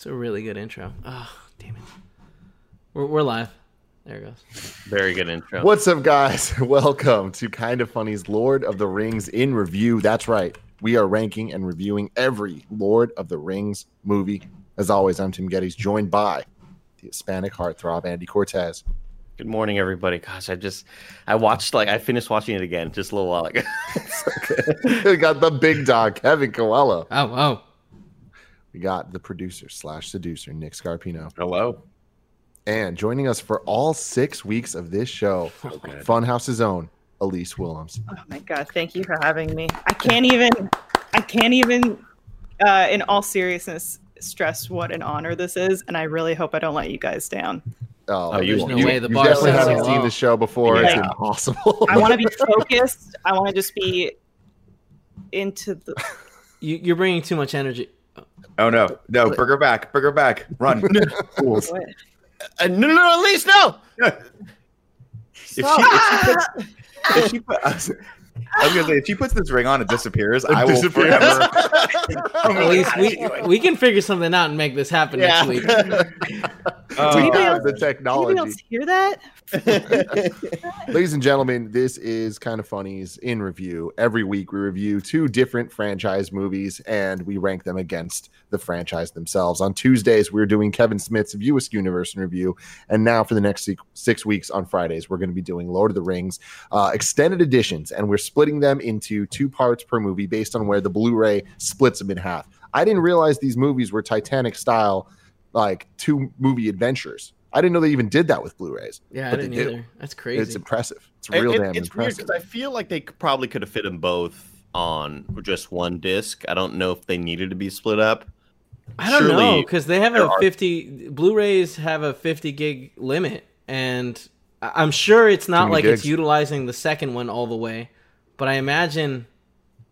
It's a really good intro. Oh, damn it. We're, we're live. There it goes. Very good intro. What's up, guys? Welcome to Kind of Funny's Lord of the Rings in review. That's right. We are ranking and reviewing every Lord of the Rings movie. As always, I'm Tim Gettys, joined by the Hispanic heartthrob, Andy Cortez. Good morning, everybody. Gosh, I just I watched like I finished watching it again just a little while ago. okay. we got the big dog, Kevin Coelho. Oh, oh. We got the producer slash seducer, Nick Scarpino. Hello. And joining us for all six weeks of this show, Funhaus's own Elise Willems. Oh my god, thank you for having me. I can't even I can't even uh in all seriousness stress what an honor this is and I really hope I don't let you guys down. Oh, Oh, you There's no you- way the you bar definitely haven't seen the show before. It's impossible. I want to be focused. I want to just be into the You, you're bringing too much energy. Oh no, no, bring her back, bring her back, run. Fools. Uh, no, no, no, at least no. if she, if she puts, if she put, I was, gonna say if she puts this ring on and disappears, I will disappears. forever. At least we, we can figure something out and make this happen Yeah. next week. We Anybody have else- the Anybody technology. else hear that? Ladies and gentlemen, this is kind of funnies in review. Every week we review two different franchise movies and we rank them against the franchise themselves. On Tuesdays, we're doing Kevin Smith's View Askew Universe in review. And now for the next six, six weeks on Fridays, we're going to be doing Lord of the Rings uh, extended editions. And we're splitting them into two parts per movie based on where the Blu ray splits them in half. I didn't realize these movies were Titanic style, like two movie adventures. I didn't know they even did that with Blu rays. Yeah, I But they didn't do. either. That's crazy. It's impressive. It's It- real it- damn it's weird impressive. because I feel like they probably could have fit them both on just one disc. I don't know if they needed to be split up. I don't know because they have there a are- 50 Blu-rays have a 50 gig limit, and I- I'm sure it's not many like it's utilizing the second one all the way. But I imagine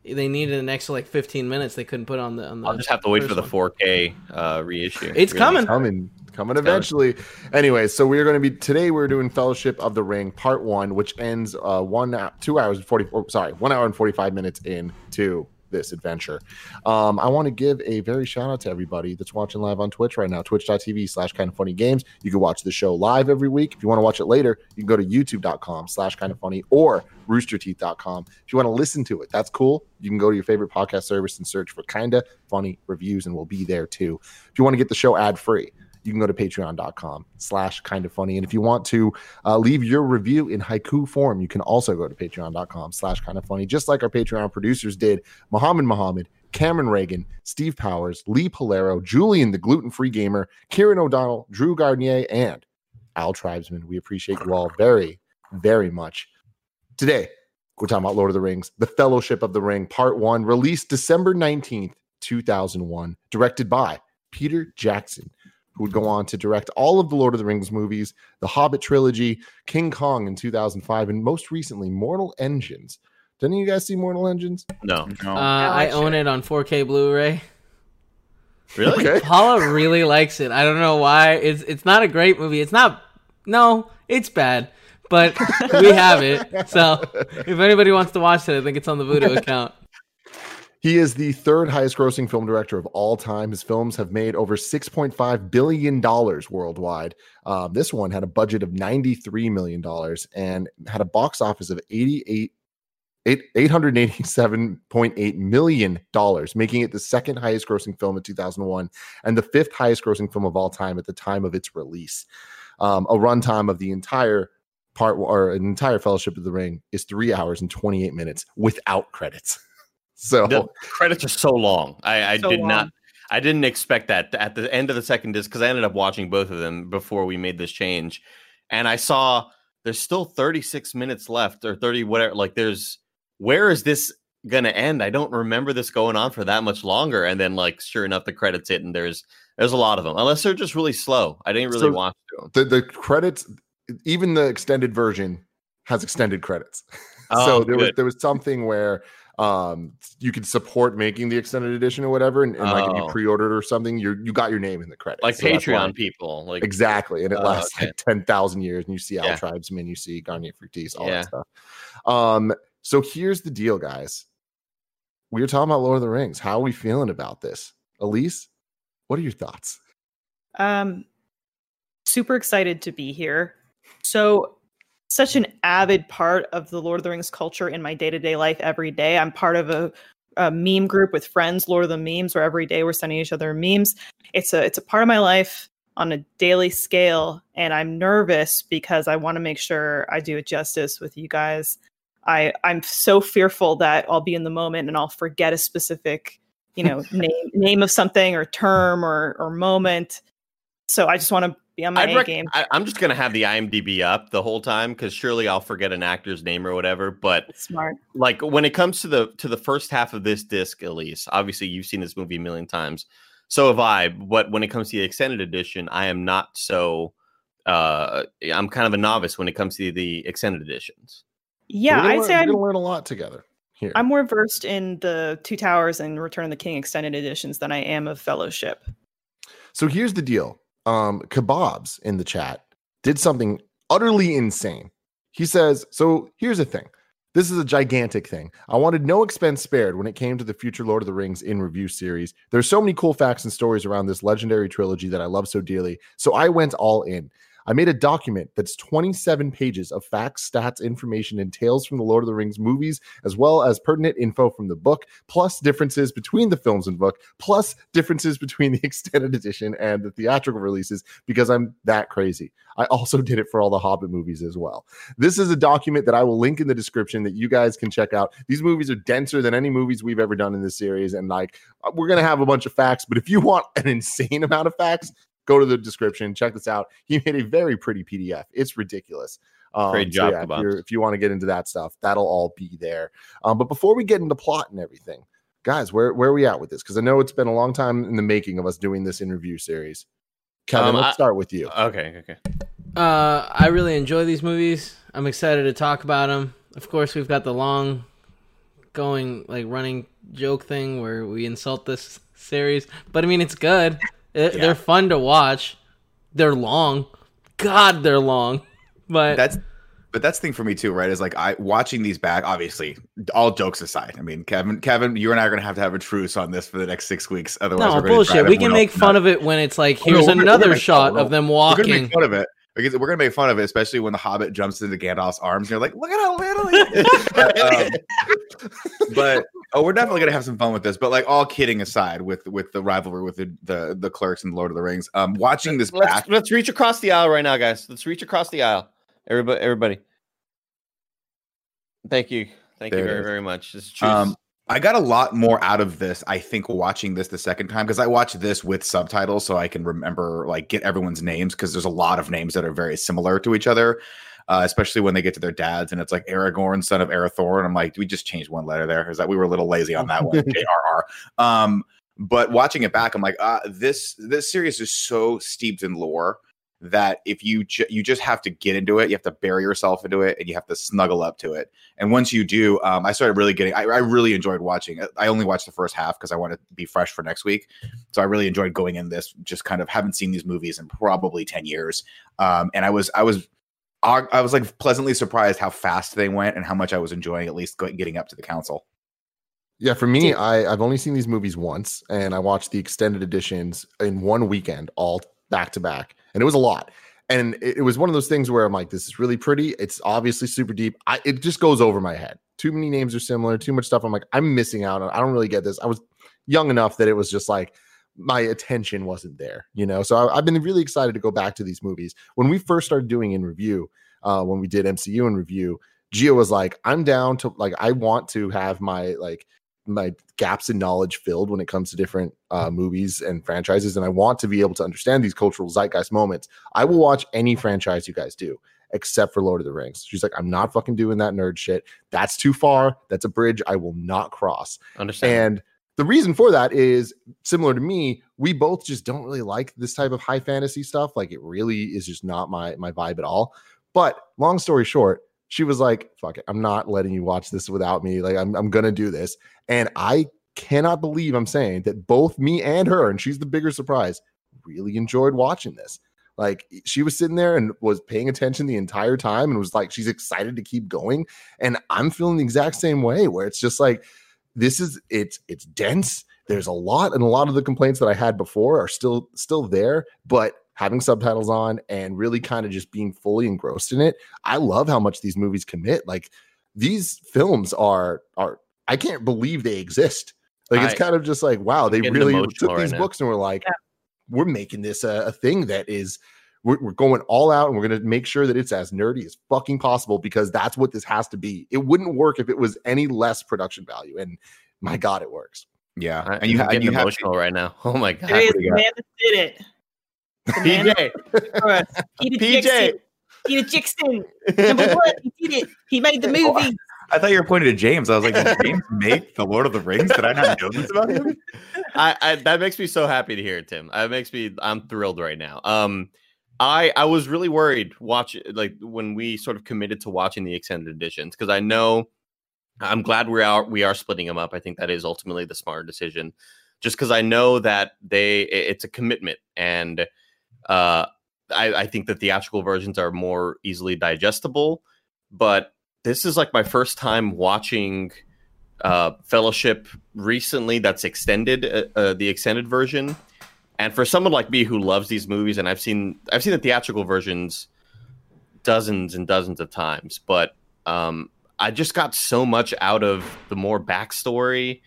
they needed an extra like 15 minutes. They couldn't put on the. On the I'll just have to wait for the 4K uh, reissue. It's Really. coming. coming coming eventually anyway so we're going to be today we're doing fellowship of the ring part one which ends uh one two hours and 44 sorry one hour and 45 minutes into this adventure. Um i want to give a very shout out to everybody that's watching live on twitch right now twitch.tv slash kind of funny games. You can watch the show live every week. If you want to watch it later you can go to youtube.com slash kind of funny or roosterteeth.com if you want to listen to it that's cool. You can go to your favorite podcast service and search for kinda funny reviews and we'll be there too. If you want to get the show ad free you can go to patreon.com slash kind of funny. And if you want to uh, leave your review in haiku form you can also go to patreon.com slash kind of funny just like our patreon producers did muhammad muhammad cameron reagan steve powers lee polero julian the gluten-free gamer kieran o'donnell drew gardnier and al tribesman. We appreciate you all very very much. Today we're talking about lord of the rings the fellowship of the ring part one released december 19th 2001 directed by peter jackson who would go on to direct all of the Lord of the Rings movies, the Hobbit trilogy, King Kong in 2005, and most recently, Mortal Engines. Didn't you guys see Mortal Engines? No, No. Uh, I I own it on 4K Blu-ray. really. Okay. Paula really likes it. I don't know why. It's it's not a great movie. It's not. No, it's bad. But we have it. So if anybody wants to watch it, I think it's on the Vudu account. He is the third highest grossing film director of all time. His films have made over $6.5 billion worldwide. Uh, this one had a budget of $93 million and had a box office of 88. eight- $887.8 million, making it the second highest grossing film in 2001 and the fifth highest grossing film of all time at the time of its release. Um, a runtime of the entire part or an entire Fellowship of the Ring is three hours and 28 minutes without credits. So The credits are so long. I, I So did long. not. I didn't expect that at the end of the second disc because I ended up watching both of them before we made this change, and I saw there's still 36 minutes left or 30 whatever. Like there's where is this gonna end? I don't remember this going on for that much longer. And then like sure enough, the credits hit and there's there's a lot of them. Unless they're just really slow. I didn't really So- watch them. the the credits, even the extended version has extended credits. Oh, so there was there was something where um you could support making the extended edition or whatever, and, and like if you Oh. pre-ordered or something, you you got your name in the credits. Like So Patreon people. Like Exactly, and it Oh, lasts okay. like ten thousand years, and you see Al Yeah. Tribesman, you see Garnier Fructis, all Yeah. that stuff. Um, so here's the deal, guys. We were talking about Lord of the Rings. How are we feeling about this, Elise? What are your thoughts? Um, super excited to be here. So, such an avid part of the Lord of the Rings culture in my day to day life every day. I'm part of a, a meme group with friends, Lord of the Memes, where every day we're sending each other memes. It's a it's a part of my life on a daily scale, and I'm nervous because I want to make sure I do it justice with you guys. I I'm so fearful that I'll be in the moment and I'll forget a specific you know name name of something or term or or moment. So I just want to be on my I'd A rec- game. I, I'm just gonna have the IMDb up the whole time because surely I'll forget an actor's name or whatever. But Smart. like when it comes to the to the first half of this disc, Elise, obviously you've seen this movie a million times. So have I. But when it comes to the extended edition, I am not so. Uh, I'm kind of a novice when it comes to the extended editions. Yeah, I'd learn- say we're I'm gonna learn a lot together here. I'm more versed in the Two Towers and Return of the King extended editions than I am of Fellowship. So here's the deal. Um, Kebabs in the chat did something utterly insane. He says, So here's the thing. This is a gigantic thing. I wanted no expense spared when it came to the future Lord of the Rings in review series. There's so many cool facts and stories around this legendary trilogy that I love so dearly. So I went all in. I made a document that's 27 pages of facts, stats, information, and tales from the Lord of the Rings movies, as well as pertinent info from the book, plus differences between the films and book, plus differences between the extended edition and the theatrical releases, because I'm that crazy. I also did it for all the Hobbit movies as well. This is a document that I will link in the description that you guys can check out. These movies are denser than any movies we've ever done in this series, and like uh, we're gonna have a bunch of facts, but if you want an insane amount of facts, go to the description, check this out. He made a very pretty PDF. It's ridiculous. Um, Great so job, yeah, if, you're- if you want to get into that stuff, that'll all be there. Um, but before we get into plot and everything, guys, where where are we at with this? Because I know it's been a long time in the making of us doing this interview series. Kevin, Um, let's I- start with you. Okay, okay. Uh, I really enjoy these movies. I'm excited to talk about them. Of course, we've got the long going, like, running joke thing where we insult this series. But I mean, it's good. It- They're fun to watch. They're long. God, they're long. But That's but that's the thing for me too, right? Is like I watching these back, obviously, all jokes aside. I mean, Kevin, Kevin, you and I are gonna have to have a truce on this for the next six weeks. Otherwise, no bullshit. We can make fun of it when it's like, Oh, no, here's gonna- we're another shot fun of them We're gonna walking. make fun of it. Because we're gonna make fun of it, especially when the Hobbit jumps into Gandalf's arms, and you're like, "Look at how little!" he is." but, um, but oh, we're definitely gonna have some fun with this. But like, all kidding aside, with with the rivalry with the the, the clerks and Lord of the Rings, um, watching this Let's back, let's reach across the aisle right now, guys. Let's reach across the aisle. Everybody, everybody. Thank you, thank There you very very much. This is. Um, I got a lot more out of this, I think, watching this the second time because I watched this with subtitles so I can remember, like, get everyone's names because there's a lot of names that are very similar to each other, uh, especially when they get to their dads and it's like Aragorn, son of Arathorn. I'm like, we just changed one letter there. Is that we were a little lazy on that one? JRR. Um, but watching it back, I'm like, uh, this this series is so steeped in lore that if you ju- you just have to get into it, you have to bury yourself into it, and you have to snuggle up to it. And once you do, um, I started really getting. I, I really enjoyed watching. I only watched the first half because I wanted to be fresh for next week. So I really enjoyed going in this. Just kind of haven't seen these movies in probably ten years, um, and I was I was I I was like pleasantly surprised how fast they went and how much I was enjoying at least getting up to the council. Yeah, for me, I, I've only seen these movies once, and I watched the extended editions in one weekend, all back to back, and it was a lot. And it, it was one of those things where I'm like, "This is really pretty. It's obviously super deep. I, it just goes over my head. Too many names are similar. Too much stuff. I'm like, I'm missing out on. I don't really get this. I was young enough that it was just like my attention wasn't there, you know. So I, I've been really excited to go back to these movies. When we first started doing in review, uh, when we did MCU in review, Gia was like, I'm down to like, I want to have my like my gaps in knowledge filled when it comes to different uh, movies and franchises, and I want to be able to understand these cultural zeitgeist moments. I will watch any franchise you guys do, except for Lord of the Rings. She's like, I'm not fucking doing that nerd shit. That's too far. That's a bridge I will not cross. Understand? And the reason for that is similar to me. We both just don't really like this type of high fantasy stuff. Like it really is just not my my vibe at all. But long story short, she was like, "Fuck it, I'm not letting you watch this without me. Like I'm I'm gonna do this." And I cannot believe I'm saying that both me and her, and she's the bigger surprise, really enjoyed watching this. Like she was sitting there and was paying attention the entire time and was like, she's excited to keep going. And I'm feeling the exact same way where it's just like, this is it's it's dense there's a lot, and a lot of the complaints that I had before are still still there. But having subtitles on and really kind of just being fully engrossed in it, I love how much these movies commit. Like these films are are I can't believe they exist. Like it's I- kind of just like wow, they really emotional took right these now. books and were like, Yeah. we're making this a, a thing that is we're, we're going all out and we're going to make sure that it's as nerdy as fucking possible because that's what this has to be. It wouldn't work if it was any less production value, and my god, it works. Yeah, and you, I'm ha- and getting you have emotional right now. Oh my god. There is we the got? man that did it. The man PJ. Peter PJ. Jackson. Peter Jackson. Number one, he did it. He made the Oh, movie. I thought you were pointing to James. I was like, did James make the Lord of the Rings? Did I not know this about him? I, I that makes me so happy to hear it, Tim. It makes me I'm thrilled right now. Um, I I was really worried watch like when we sort of committed to watching the extended editions because I know I'm glad we are out. we are splitting them up. I think that is ultimately the smarter decision, just because I know that they it's a commitment and uh I, I think the theatrical versions are more easily digestible, but this is like my first time watching uh, Fellowship recently that's extended, uh, uh, the extended version. And for someone like me who loves these movies, and I've seen I've seen the theatrical versions dozens and dozens of times, but um, I just got so much out of the more backstory.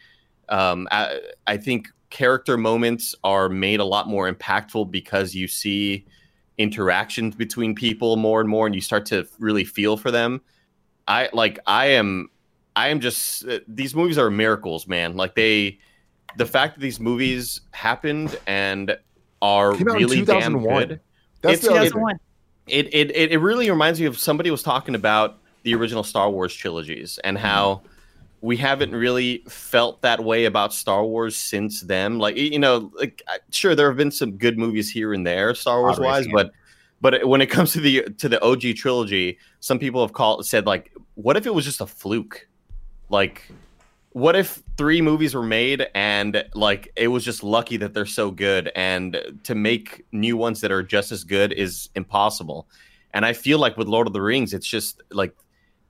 Um, I, I think character moments are made a lot more impactful because you see interactions between people more and more, and you start to really feel for them. I like I am I am just uh, these movies are miracles, man. Like they, the fact that these movies happened and are Came out in really damn good. That's It's- the other it- thing. 2001. It, it it it really reminds me of somebody was talking about the original Star Wars trilogies and how we haven't really felt that way about Star Wars since then. Like you know, like sure there have been some good movies here and there, Star Wars wise, Racing. but but when it comes to the to the OG trilogy, some people have called said like, what if it was just a fluke? Like, what if three movies were made and like it was just lucky that they're so good, and to make new ones that are just as good is impossible. And I feel like with Lord of the Rings, it's just like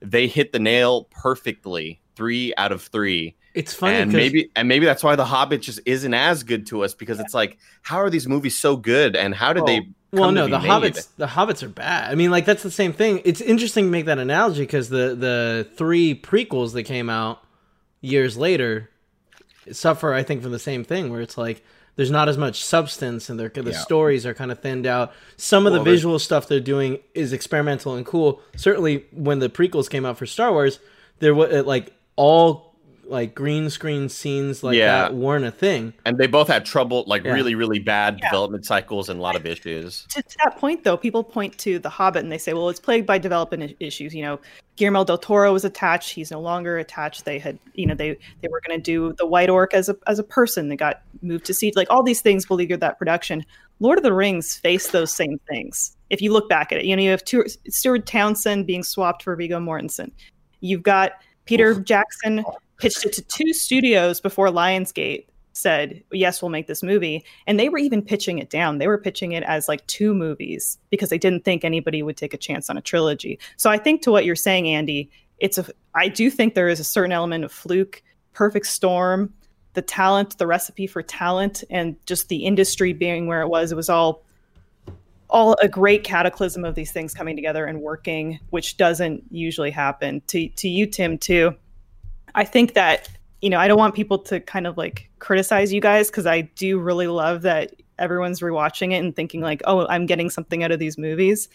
they hit the nail perfectly, three out of three It's funny and maybe and maybe that's why the hobbit just isn't as good to us because it's like how are these movies so good and how did they Well, no, the made? hobbits. The hobbits are bad. I mean, like that's the same thing. It's interesting to make that analogy because the the three prequels that came out years later suffer, I think, from the same thing, where it's like there's not as much substance and the Yeah. stories are kind of thinned out. Some of Well, the visual stuff they're doing is experimental and cool. Certainly, when the prequels came out for Star Wars, there was like all like green screen scenes like Yeah. that weren't a thing. and they both had trouble like Yeah. really really bad Yeah. development cycles and a lot of issues to, to that point though people point to the hobbit and they say well it's plagued by development issues you know guillermo del toro was attached he's no longer attached they had you know they they were going to do the white orc as a as a person they got moved to CG like all these things beleaguered that production lord of the rings faced those same things if you look back at it you know you have Stu- stuart townsend being swapped for viggo mortensen you've got peter jackson pitched it to two studios before lionsgate said yes we'll make this movie. And they were even pitching it down. They were pitching it as like two movies because they didn't think anybody would take a chance on a trilogy. So i think to what you're saying andy it's a i do think there is a certain element of fluke perfect storm the talent the recipe for talent and just the industry being where it was. It was all all a great cataclysm of these things coming together and working which doesn't usually happen. To to you tim too i think that you know, I don't want people to kind of like criticize you guys because I do really love that everyone's rewatching it and thinking like, oh, I'm getting something out of these movies.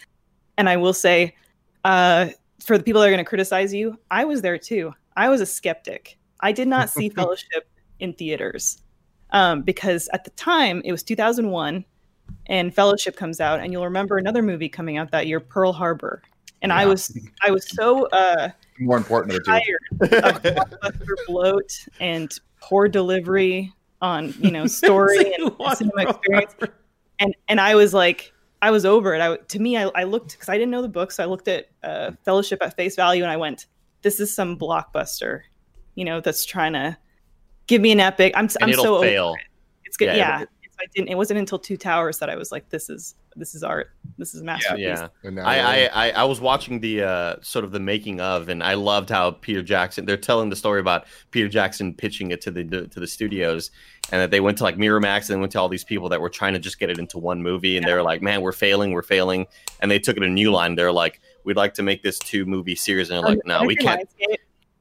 And I will say, uh, for the people that are going to criticize you, I was there too. I was a skeptic. I did not see Fellowship in theaters um, because at the time it was 2001 and Fellowship comes out, and you'll remember another movie coming out that year, Pearl Harbor. And I was I was so uh, More important of the two. tired bloat and poor delivery on you know story and cinema experience. and and i was like i was over it. I to me i, I looked because i didn't know the book so i looked at uh, fellowship at face value and i went this is some blockbuster you know that's trying to give me an epic i'm, and I'm it'll so over fail. it. it's good Yeah, yeah, it'll- it's I didn't. It wasn't until Two Towers that I was like, "This is this is art. This is a masterpiece." Yeah. And now I, I, I I was watching the uh, sort of the making of, and I loved how Peter Jackson. They're telling the story about Peter Jackson pitching it to the to the studios, and that they went to like Miramax and went to all these people that were trying to just get it into one movie, and they were like, "Man, we're failing, we're failing," and they took it a new line. They're like, "We'd like to make this two movie series," and they're like, "No, we can't." Lionsgate.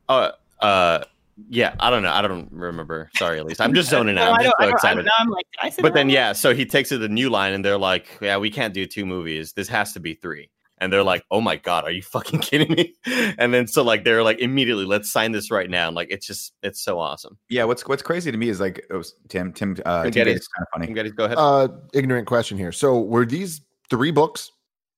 Uh, uh, yeah, I don't know. I don't remember. Sorry, at least I'm just zoning No, out. I I'm just don't- I so excited. now I'm like, did I But that then yeah, so he takes it to the new line, and they're like, "Yeah, we can't do two movies. This has to be three. And they're like, "Oh my god, are you fucking kidding me?" And then so like they're like, "Immediately, let's sign this right now." And like it's just it's so awesome. Yeah, what's what's crazy to me is like it was Tim Tim uh Tim Getty. Getty's kind of funny. Tim Gettys, go ahead. uh, ignorant question here. So were these three books?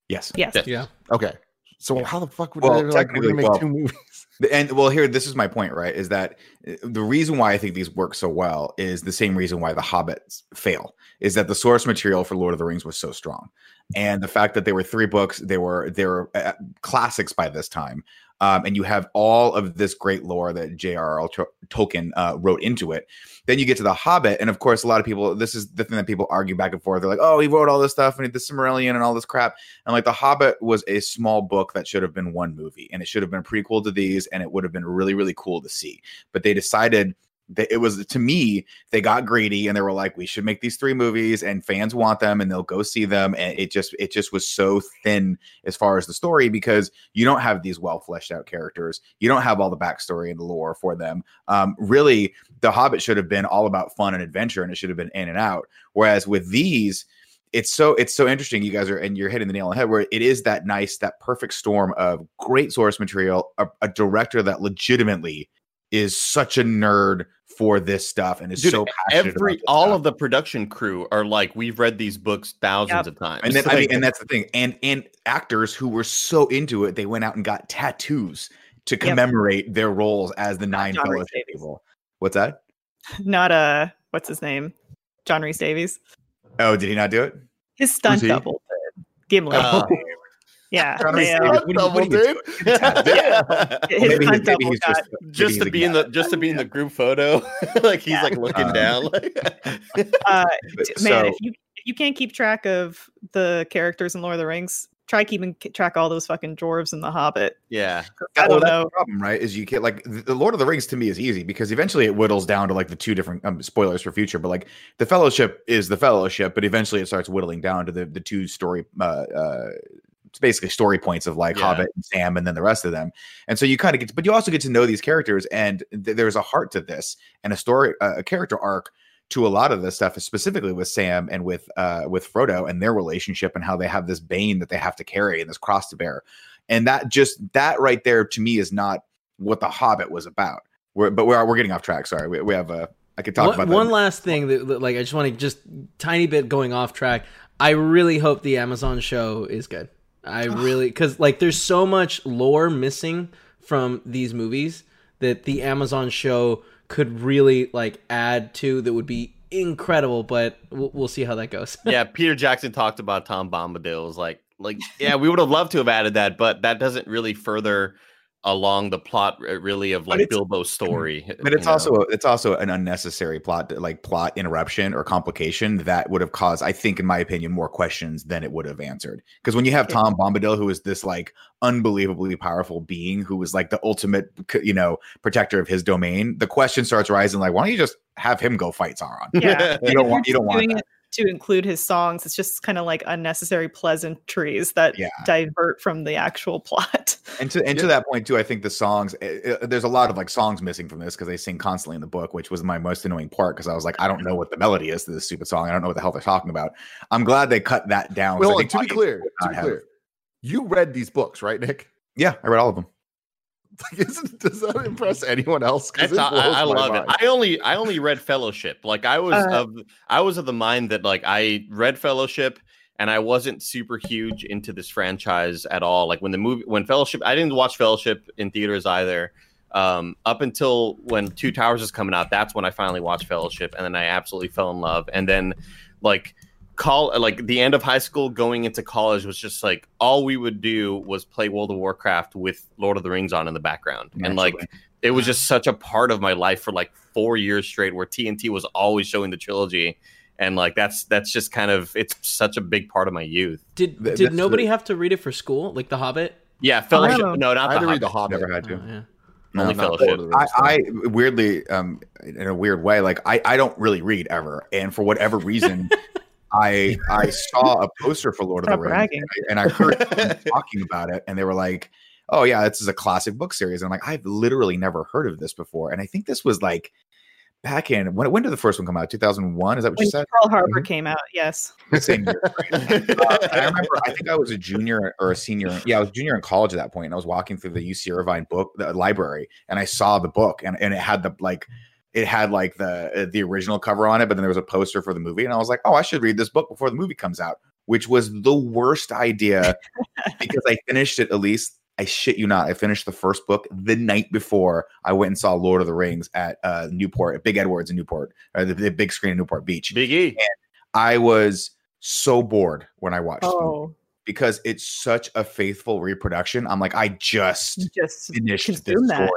Yes. Yes. Yeah. Yeah. Okay. So Yeah. how the fuck would Well, they like we're gonna make well- two movies? And well, here, this is my point, right? Is that uh, the reason why I think these work so well is the same reason why the Hobbits fail is that the source material for Lord of the Rings was so strong, and the fact that they were three books, they were they were uh, classics by this time, um, and you have all of this great lore that J.R.R. Tol- Tolkien uh, wrote into it. Then you get to the Hobbit, and of course, a lot of people. This is the thing that people argue back and forth. They're like, "Oh, he wrote all this stuff and he the Silmarillion and all this crap." And like, the Hobbit was a small book that should have been one movie, and it should have been a prequel to these, and it would have been really, really cool to see. But they decided it was to me they got greedy and they were like we should make these three movies and fans want them and they'll go see them. And it just it just was so thin as far as the story because you don't have these well fleshed out characters. You don't have all the backstory and the lore for them. Um really the hobbit should have been all about fun and adventure and it should have been in and out. Whereas with these it's so it's so interesting you guys are and you're hitting the nail on the head where it is that nice that perfect storm of great source material a, a director that legitimately is such a nerd for this stuff and is Dude, so passionate Every about all stuff. of the production crew are like, we've read these books thousands Yep. of times. and then I mean, and that's the thing and and actors who were so into it they went out and got tattoos to commemorate their roles as the nine John fellowship Davies. people what's that Not uh what's his name? John Rhys-Davies. oh did he not do it His stunt double did. Gimli. Oh. Yeah. They, uh, what do what do Double do? Yeah. Maybe maybe double he's got just- maybe just he's to a be in the just to be in the group photo, like he's Yeah. like looking Uh, down. Like, uh, But man, so- if you if you can't keep track of the characters in Lord of the Rings, try keeping track of all those fucking dwarves in the Hobbit. Yeah, I well, don't that's know. the problem, right? Is you get like the the Lord of the Rings to me is easy because eventually it whittles down to like the two different um, spoilers for future, but like the Fellowship is the Fellowship, but eventually it starts whittling down to the the two story. Uh, uh, it's basically story points of like Yeah. Hobbit and Sam, and then the rest of them. And so you kind of get, to, but you also get to know these characters, and th- there's a heart to this and a story, uh, a character arc to a lot of this stuff, specifically with Sam and with uh with Frodo and their relationship and how they have this bane that they have to carry and this cross to bear. And that just that right there to me is not what the Hobbit was about. We're, but we're we're getting off track. Sorry, we, we have a. I could talk one, about one last thing that, that, like I just want to just tiny bit going off track. I really hope the Amazon show is good. I really because like there's so much lore missing from these movies that the Amazon show could really like add to that would be incredible. But we'll, we'll see how that goes. yeah. Peter Jackson talked about Tom Bombadil. Was like, like, yeah, we would have loved to have added that, but that doesn't really further along the plot really of like Bilbo's story. But it's you know? also it's also an unnecessary plot like plot interruption or complication that would have caused, I think, in my opinion, more questions than it would have answered. Because when you have Tom Bombadil, who is this like unbelievably powerful being, who was like the ultimate, you know, protector of his domain, the question starts rising like, why don't you just have him go fight Sauron? Yeah. You don't want you don't want that. it to include his songs. It's just kind of like unnecessary pleasantries that Yeah. divert from the actual plot. And to and to that point too, I think the songs uh, uh, there's a lot of like songs missing from this because they sing constantly in the book, which was my most annoying part because I was like, I don't know what the melody is to this stupid song. I don't know what the hell they're talking about. I'm glad they cut that down. Well, think to be clear, to not be have- clear, you read these books, right, Nick? yeah, I read all of them. Like, isn't, does that impress anyone else? 'Cause That's, it I, I love mind. it. I only I only read Fellowship. Like I was Uh, of I was of the mind that like I read Fellowship and I wasn't super huge into this franchise at all. Like when the movie when Fellowship I didn't watch Fellowship in theaters either. Um, up until when Two Towers is coming out, that's when I finally watched Fellowship, and then I absolutely fell in love. And then like call like the end of high school going into college was just like all we would do was play World of Warcraft with Lord of the Rings on in the background. And like it was just such a part of my life for like four years straight where TNT was always showing the trilogy. and like that's that's just kind of it's such a big part of my youth. Did Th- did that's nobody the- have to read it for school, like The Hobbit? Yeah, Fellowship. No, not I had the to read the Hobbit. Hobbit. Never had to. Oh, No, Only not Fellowship. Lord of the Rings I. I weirdly, um, in a weird way, like I, I don't really read ever, and for whatever reason, I I saw a poster for Lord of Stop the Rings, and I, and I heard talking about it, and they were like, "Oh yeah, this is a classic book series." And I'm like, I've literally never heard of this before, and I think this was like back in when when did the first one come out? 2001? Is that what you When said? Pearl Harbor came out, yes. Same year. right? Uh, I remember, I think I was a junior or a senior. Yeah, I was junior in college at that point, and I was walking through the UC Irvine book the library, and I saw the book, and, and it had the like, it had like the uh, the original cover on it, but then there was a poster for the movie, and I was like, oh, I should read this book before the movie comes out, which was the worst idea because I finished it at least. I shit you not. I finished the first book the night before I went and saw Lord of the Rings at uh, Newport, at Big Edwards in Newport, or the, the big screen in Newport Beach. Big E. I was so bored when I watched Oh, because it's such a faithful reproduction. I'm like, I just just finished this that.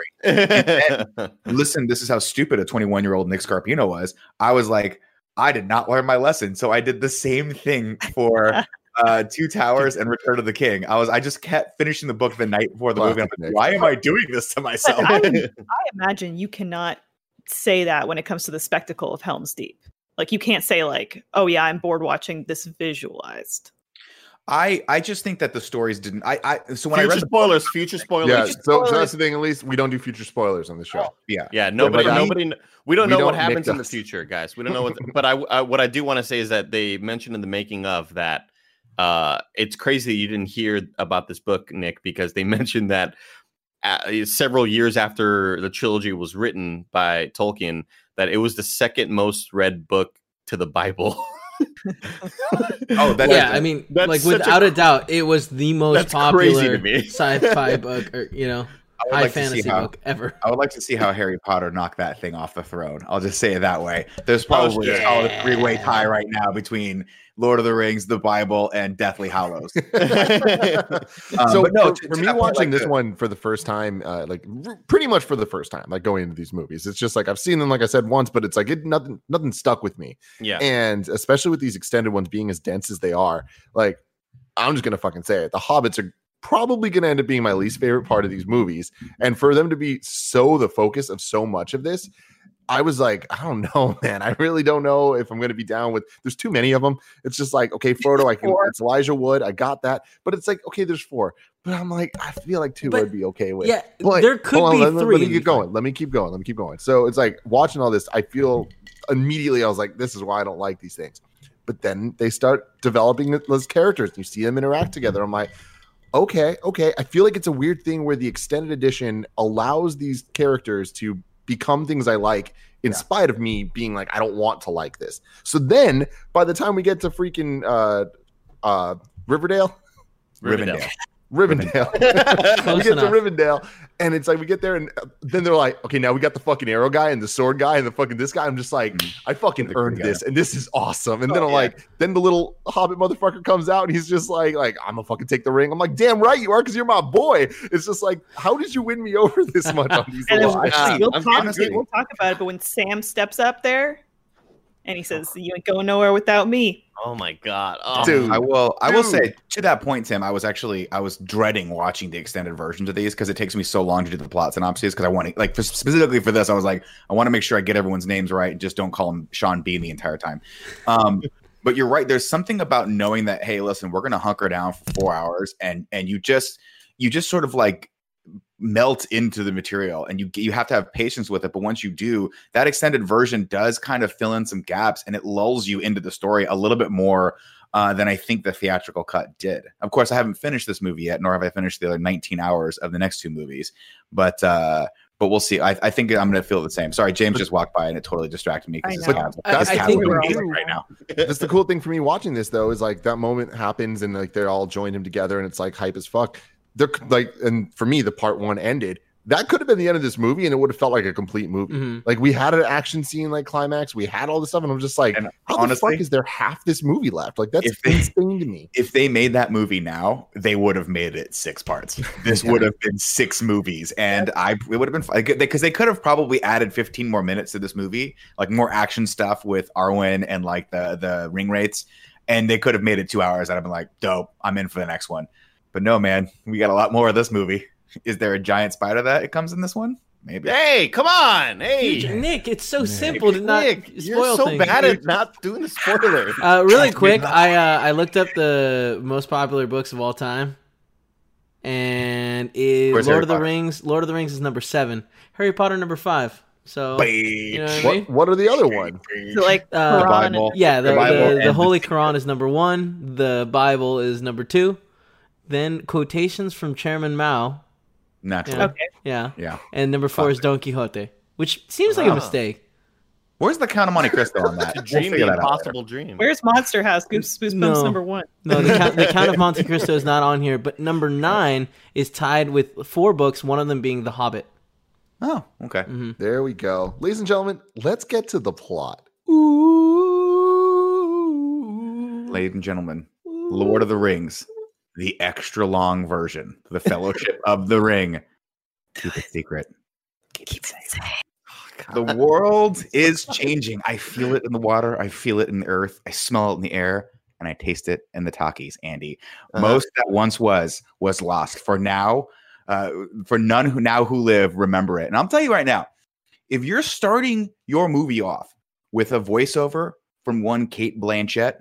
story. Listen, this is how stupid a 21 year old Nick Scarpino was. I was like, I did not learn my lesson, so I did the same thing for uh, Two Towers and Return of the King. I was, I just kept finishing the book the night before the movie. I'm like, why am I doing this to myself? I, I imagine you cannot say that when it comes to the spectacle of Helm's Deep. Like you can't say like, "Oh yeah, I'm bored watching this visualized." I, I just think that the stories didn't. I, I so when I future read the spoilers. Future spoilers. Yeah, just so, so that's the thing. At least we don't do future spoilers on the show. yeah, Yeah, nobody, but I- nobody. kn- We don't know what don't happens in the future, guys. We don't know what. but I, I, what I do want to say is that they mentioned in the making of that. Uh, it's crazy you didn't hear about this book, Nick, because they mentioned that uh, several years after the trilogy was written by Tolkien, that it was the second most read book to the Bible. Oh, that yeah, is- I mean, like such a without a, doubt, it was the most popular sci-fi book, or you know, high like to see fantasy how- book ever. I would like to see how Harry Potter knocked that thing off the throne. I'll just say it that way. Oh, There's probably a solid yeah. three-way tie right now between Lord of the Rings, the Bible, and Deathly Hallows. Um, so but no, for, to- for to me watching like this the- one for the first time uh, like r- pretty much for the first time like going into these movies it's just like i've seen them like i said once but it's like it nothing nothing stuck with me yeah, and especially with these extended ones being as dense as they are like i'm just gonna fucking say it the hobbits are probably gonna end up being my least favorite part of these movies mm-hmm. and for them to be so the focus of so much of this I was like, I don't know, man. I really don't know if I'm going to be down with. There's too many of them. It's just like, okay, Frodo, I can. Four. It's Elijah Wood. I got that, but it's like, okay, there's four. But I'm like, I feel like two But- I'd be okay with. Yeah, But there could hold on, be let, three. Let me and keep going. Let me keep going. Let me keep going. So it's like watching all this. I feel immediately. I was like, this is why I don't like these things. But then they start developing those characters. And you see them interact together. I'm like, okay, okay. I feel like it's a weird thing where the extended edition allows these characters to become things I like in Yeah. spite of me being like, I don't want to like this. So then by the time we get to freaking uh uh Riverdale, Rivendell. Rivendell. Close we get enough. to Rivendell, and it's like we get there, and uh, then they're like, okay, now we got the fucking arrow guy and the sword guy and the fucking this guy. I'm just like, I fucking They're earned this, and this is awesome. And then Oh, I'm yeah. like, then the little hobbit motherfucker comes out, and he's just like, like I'm gonna fucking take the ring. I'm like, damn right you are, because you're my boy. It's just like, how did you win me over this much on these And little then we'll, I'm talk, honestly- we'll talk about it. But when Sam steps up there and he says, "You ain't going nowhere without me," oh my god, oh. Dude. I will. I will Dude. say to that point, Tim. I was actually I was dreading watching the extended versions of these because it takes me so long to do the plot synopses. Because I want to like for, specifically for this, I was like, I want to make sure I get everyone's names right and just don't call him Sean Bean the entire time. Um, but you're right. There's something about knowing that hey, listen, we're gonna hunker down for four hours, and and you just you just sort of like melt into the material and you you have to have patience with it but once you do that extended version does kind of fill in some gaps and it lulls you into the story a little bit more uh, than I think the theatrical cut did. Of course, I haven't finished this movie yet, nor have I finished the other 19 hours of the next two movies. But uh, but we'll see. I, I think I'm going to feel the same. Sorry, James just walked by and it totally distracted me because know. cat, I- his I cat think was we're all- right now. That's the cool thing for me watching this though is like that moment happens and like they're all joined him together and it's like hype as fuck. They're like, and for me, the part one ended that could have been the end of this movie, and it would have felt like a complete movie. Mhm. Like we had an action scene, like climax, we had all this stuff, and I'm just like, And how honestly, the fuck is there half this movie left? Like that's If they- insane to me. if they made that movie now, they would have made it six parts. This would have been six movies, and I it would have been fun because they could have probably added fifteen more minutes to this movie, like more action stuff with Arwen and like the the ring wraiths, and they could have made it two hours. i'd have been like, dope, I'm in for the next one. But no, man, we got a lot more of this movie. Is there a giant spider that it comes in this one? Maybe. Hey, come on. Hey, Nick, it's so simple to not Nick, you're so things. bad at not doing the spoiler. Uh, really quick, I uh, I looked up the most popular books of all time, and it, Lord Harry of the Potter? Rings. Lord of the Rings is number seven. Harry Potter number five. So you know what I mean? What what are the other ones? So, like Uh, Quran Bible. Yeah, the, The Bible the, the, Holy Quran is number one. The Bible is number two. Then quotations from Chairman Mao. Naturally. Yeah. Okay. Yeah. Yeah. And number four is Don Quixote, which seems like a Ah. mistake. Where's the Count of Monte Cristo on that? To We'll dream figure the that out later. impossible dream. Where's Monster House? Goose Goosebumps No. number one. No, the Count, the Count of Monte Cristo is not on here, but number nine is tied with four books, one of them being The Hobbit. Oh, okay. There we go. Ladies and gentlemen, let's get to the plot. Ooh. Ladies and gentlemen, Lord of the Rings, the extra long version, the Fellowship of the Ring. Keep it secret. Keep it safe. The world is changing. I feel it in the water. I feel it in the earth. I smell it in the air, and I taste it in the talkies. Andy, Uh-huh. most that once was was lost. For now, uh, for none who now who live remember it. And I'll tell you right now, if you're starting your movie off with a voiceover from one Cate Blanchett,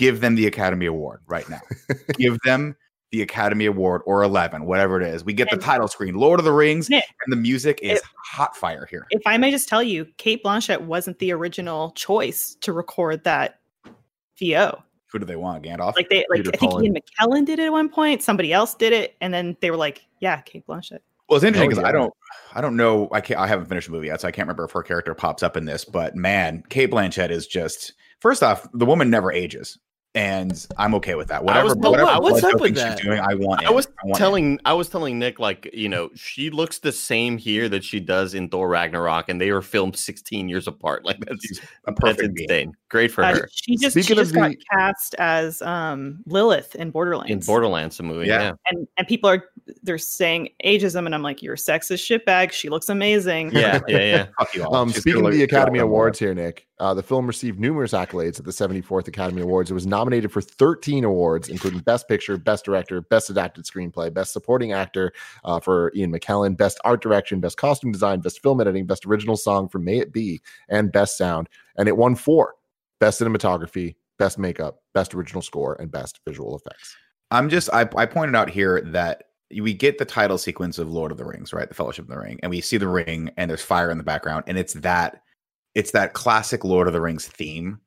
give them the Academy Award right now. give them the Academy Award or 11, whatever it is. We get the title screen, Lord of the Rings, Nick, and the music is If- hot fire here. If I may just tell you, Cate Blanchett wasn't the original choice to record that VO. Who do they want? Gandalf? Like they like Peter I think Cullen. Ian McKellen did it at one point, somebody else did it, and then they were like, Yeah, Cate Blanchett. well, it's interesting Oh, because I don't, I don't know. I can't. I haven't finished the movie yet, so I can't remember if her character pops up in this. But man, Cate Blanchett is just. First off, the woman never ages, and I'm okay with that. Whatever. was- but whatever what- what's blood up with doping that? she's doing, I want. I in. was want in. telling I was telling Nick like you know she looks the same here that she does in Thor Ragnarok, and they were filmed 16 years apart. Like that's She's a that's perfect being. insane. Great for Uh, her she just Speaking she of just got the- cast as um Lilith in Borderlands. in Borderlands, the movie. Yeah. Yeah, and and people are they're saying ageism, and I'm like, You're a sexist shitbag. She looks amazing. yeah, yeah, yeah. Fuck you all. Um, She's speaking gonna of the look- Academy look- Awards here, Nick, uh, the film received numerous accolades at the 74th Academy Awards. It was nominated for 13 awards, including Best Picture, Best Director, Best Adapted Screenplay, Best Supporting Actor uh, for Ian McKellen, Best Art Direction, Best Costume Design, Best Film Editing, Best Original Song for May It Be, and Best Sound. And it won four Best Cinematography, Best Makeup, Best Original Score, and Best Visual Effects. I'm just I, I pointed out here that we get the title sequence of Lord of the Rings, right? The Fellowship of the Ring, and we see the ring and there's fire in the background, and it's that it's that classic Lord of the Rings theme,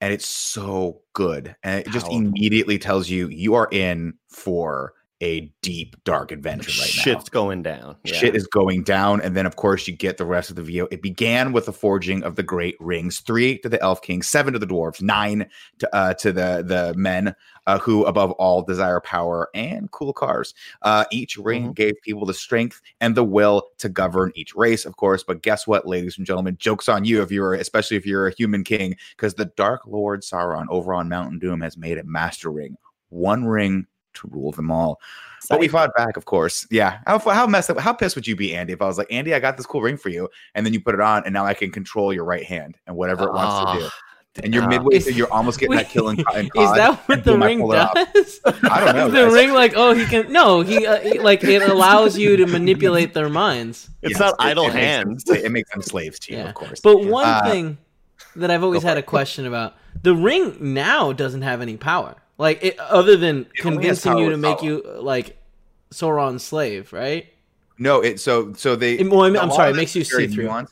and it's so good. And it just Powerful. immediately tells you you are in for a deep, dark adventure right now. Shit's going down. Yeah. Shit is going down, and then of course you get the rest of the VO. It began with the forging of the great rings: three to the elf king, seven to the dwarves, nine to uh, to the the men uh, who, above all, desire power and cool cars. Uh, each ring gave people the strength and the will to govern each race, of course. But guess what, ladies and gentlemen? Jokes on you if you're, especially if you're a human king, because the Dark Lord Sauron over on Mountain Doom has made a master ring, one ring to rule them all. But we fought back, of course. Yeah. How, how messed up, how pissed would you be, Andy, if I was like, Andy, I got this cool ring for you, and then you put it on, and now I can control your right hand and whatever it wants to do. And you're midway Is- through, you're almost getting that kill and, and Is that what the boom, I ring pull it off. does? I don't know, Is the guys. ring like oh he can no he uh, he- like it allows you to manipulate their minds. It's Yes, not it- idle it makes them hands. It makes them slaves to you, Yeah. of course. But one Uh, thing that I've always had a question about the ring now doesn't have any power. Like it, other than It convincing you to make Sauron. you like Sauron's slave, right? No, it so so they. It- well, I'm- a I'm sorry, it makes you is very see-through. nuanced.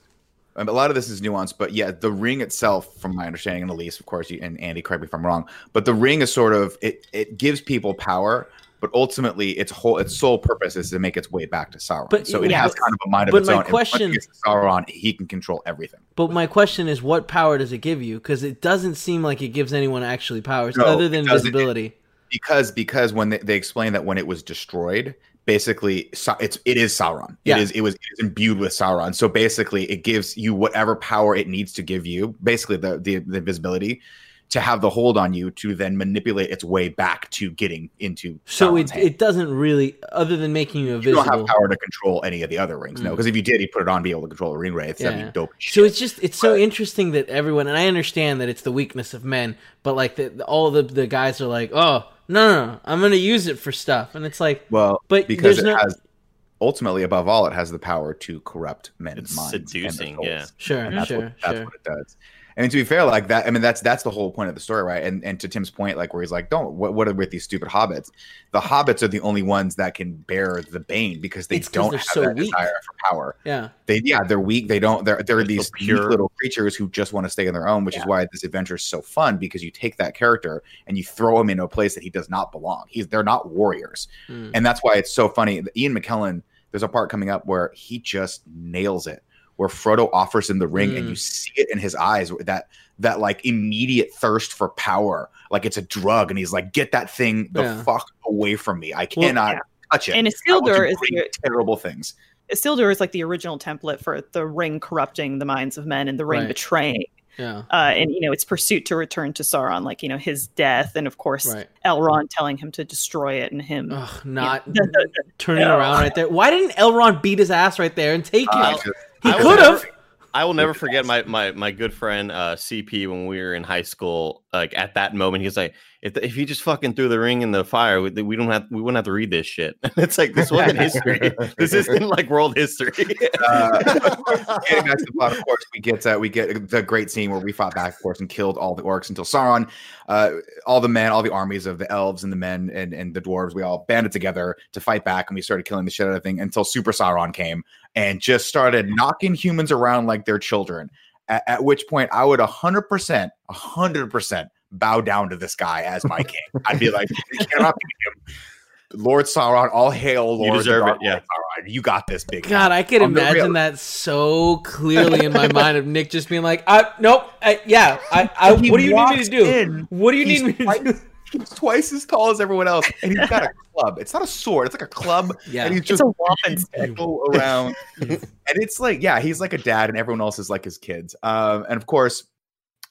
A lot of this is nuanced, but yeah, the ring itself, from my understanding, and Elise, of course, you, and Andy, correct me if I'm wrong, but the ring is sort of it. It gives people power, but ultimately, its whole its sole purpose is to make its way back to Sauron. But- so it yeah, has kind of a mind of its own. and once it question- gets to Sauron, he can control everything. But my question is, what power does it give you? Because it doesn't seem like it gives anyone actually powers No, other than visibility. because because when they, they explain that when it was destroyed basically it's it is Sauron. Yeah. It is it was it is imbued with Sauron. So basically, it gives you whatever power it needs to give you. Basically, the the, the visibility to have the hold on you to then manipulate its way back to getting into. So Sauron's it, hand. it doesn't really, other than making you you invisible. don't have power to control any of the other rings, no. Mm. Because if you did, he'd put it on, be able to control a ring wraith. That'd be dope. So it's just it's so interesting that everyone and I understand that it's the weakness of men, but like the, the- all the the guys are like, oh no, no, no, I'm gonna use it for stuff, and it's like, well, but because it no has ultimately above all, it has the power to corrupt men's It's minds. and seducing, yeah. souls. sure, and that's sure, what that's sure. what it does. And to be fair, like that, I mean, that's that's the whole point of the story, right? And and to Tim's point, like where he's like, "Don't what, what are with these stupid hobbits? The hobbits are the only ones that can bear the bane because they It's 'cause don't they're have so that weak. desire for power. yeah, They yeah, they're weak. They don't. They're they're They're these so pure pure. little creatures who just want to stay on their own, which is why this adventure is so fun because you take that character and you throw him into a place that he does not belong. He's they're not warriors Mm. and that's why it's so funny. Ian McKellen, there's a part coming up where he just nails it, where Frodo offers him the ring, and Mm. you see it in his eyes that that like immediate thirst for power, like it's a drug, and he's like, "Get that thing the Yeah. fuck away from me! I Well, cannot yeah. touch it." And I Isildur is the, terrible things. Isildur is like the original template for the ring corrupting the minds of men and the ring Right. betraying. yeah, Uh, and you know its pursuit to return to Sauron, like you know his death, and of course right. Elrond telling him to destroy it, and him. Ugh, not Yeah. turning around right there. Why didn't Elrond beat his ass right there and take Uh, it? Just- He I will could have. I will never forget my my my good friend uh, CP when we were in high school. Like at that moment, he's like, "If if he just fucking threw the ring in the fire, we, we don't have we wouldn't have to read this shit." it's like this wasn't history. this isn't like world history. Uh, getting back to the plot, of course, we get uh, we get the great scene where we fought back, of course, and killed all the orcs until Sauron, uh, all the men, all the armies of the elves and the men and, and the dwarves, we all banded together to fight back, and we started killing the shit out of thing until Super Sauron came and just started knocking humans around like they're children. At, at which point, I would hundred percent, hundred percent bow down to this guy as my king. I'd be like, you cannot beat him. Lord Sauron, all hail Lord. the deserve it, yeah. Lord Sauron. You got this, big God, I could On the imagine that so clearly in my mind of Nick just being like, I, "Nope, I, yeah, I, I what do you need me to do? in, what do you need me to do?" He's twice as tall as everyone else, and he's got a club. It's not a sword; it's like a club, Yeah, and he's It's just a whopping stick. people around. and it's like, yeah, he's like a dad, and everyone else is like his kids. Um, and of course,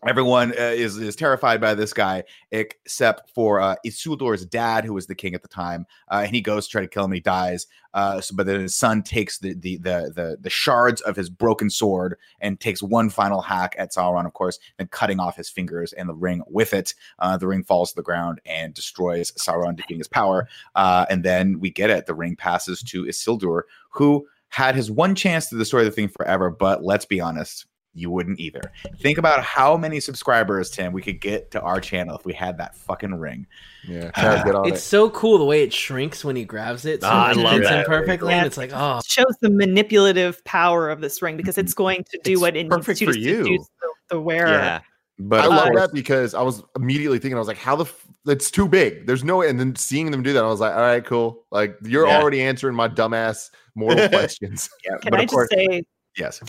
everyone uh, is is terrified by this guy, except for uh, Isildur's dad, who was the king at the time. Uh, and he goes to try to kill him, and he dies. Uh, so, but then his son takes the, the the the the shards of his broken sword and takes one final hack at Sauron, of course, then cutting off his fingers and the ring with it. Uh, the ring falls to the ground and destroys Sauron, defeating his power. Uh, and then we get it. The ring passes to Isildur, who had his one chance to destroy the thing forever. But let's be honest, you wouldn't either. Think about how many subscribers, Tim, we could get to our channel if we had that fucking ring. Yeah, Tara, get on It's it. so cool the way it shrinks when he grabs it. So Ah, I love fits that. perfectly, Yeah. and it's like, oh, shows the manipulative power of this ring because it's going to do It's what it needs perfect to do to the, the wearer. yeah, But I love course- that because I was immediately thinking, I was like, how the f- it's too big. There's no, and then seeing them do that, I was like, all right, cool. Like you're Yeah. already answering my dumbass mortal questions. yeah, Can but I just course, say yes.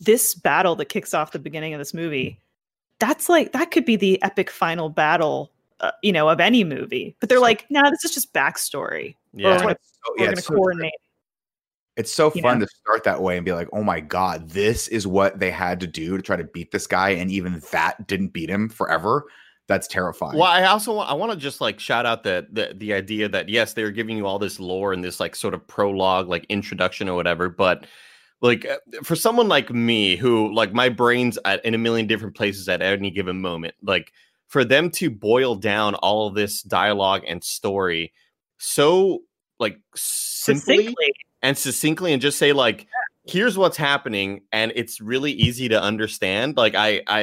This battle that kicks off the beginning of this movie? That's like that could be the epic final battle, uh, you know, of any movie. But they're like, nah, this is just backstory. yeah. We're gonna, So, we're yeah, gonna it's so, coordinate. it's so fun know? to start that way and be like, oh my God, this is what they had to do to try to beat this guy. And even that didn't beat him forever. That's terrifying. Well, I also want I want to just like shout out the, the the idea that yes, they're giving you all this lore and this like sort of prologue, like introduction or whatever, but like uh, for someone like me who like my brain's at, in a million different places at any given moment, like for them to boil down all of this dialogue and story so like simply Succinctly. and succinctly and just say like here's what's happening and it's really easy to understand like i i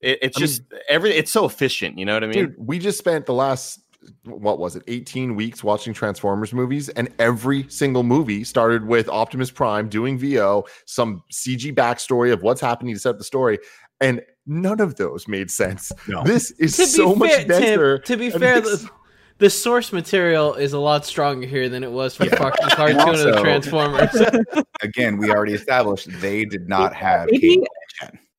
it, it's I mean- just every it's so efficient you know what i mean Dude, we just spent the last what was it 18 weeks watching transformers movies and every single movie started with optimus prime doing vo some cg backstory of what's happening to set up the story and none of those made sense No. this is to so be much fair, Tim, denser to be fair, makes- the, the source material is a lot stronger here than it was for Yeah. fucking cartoon of the Transformers. Again, we already established they did not have Maybe-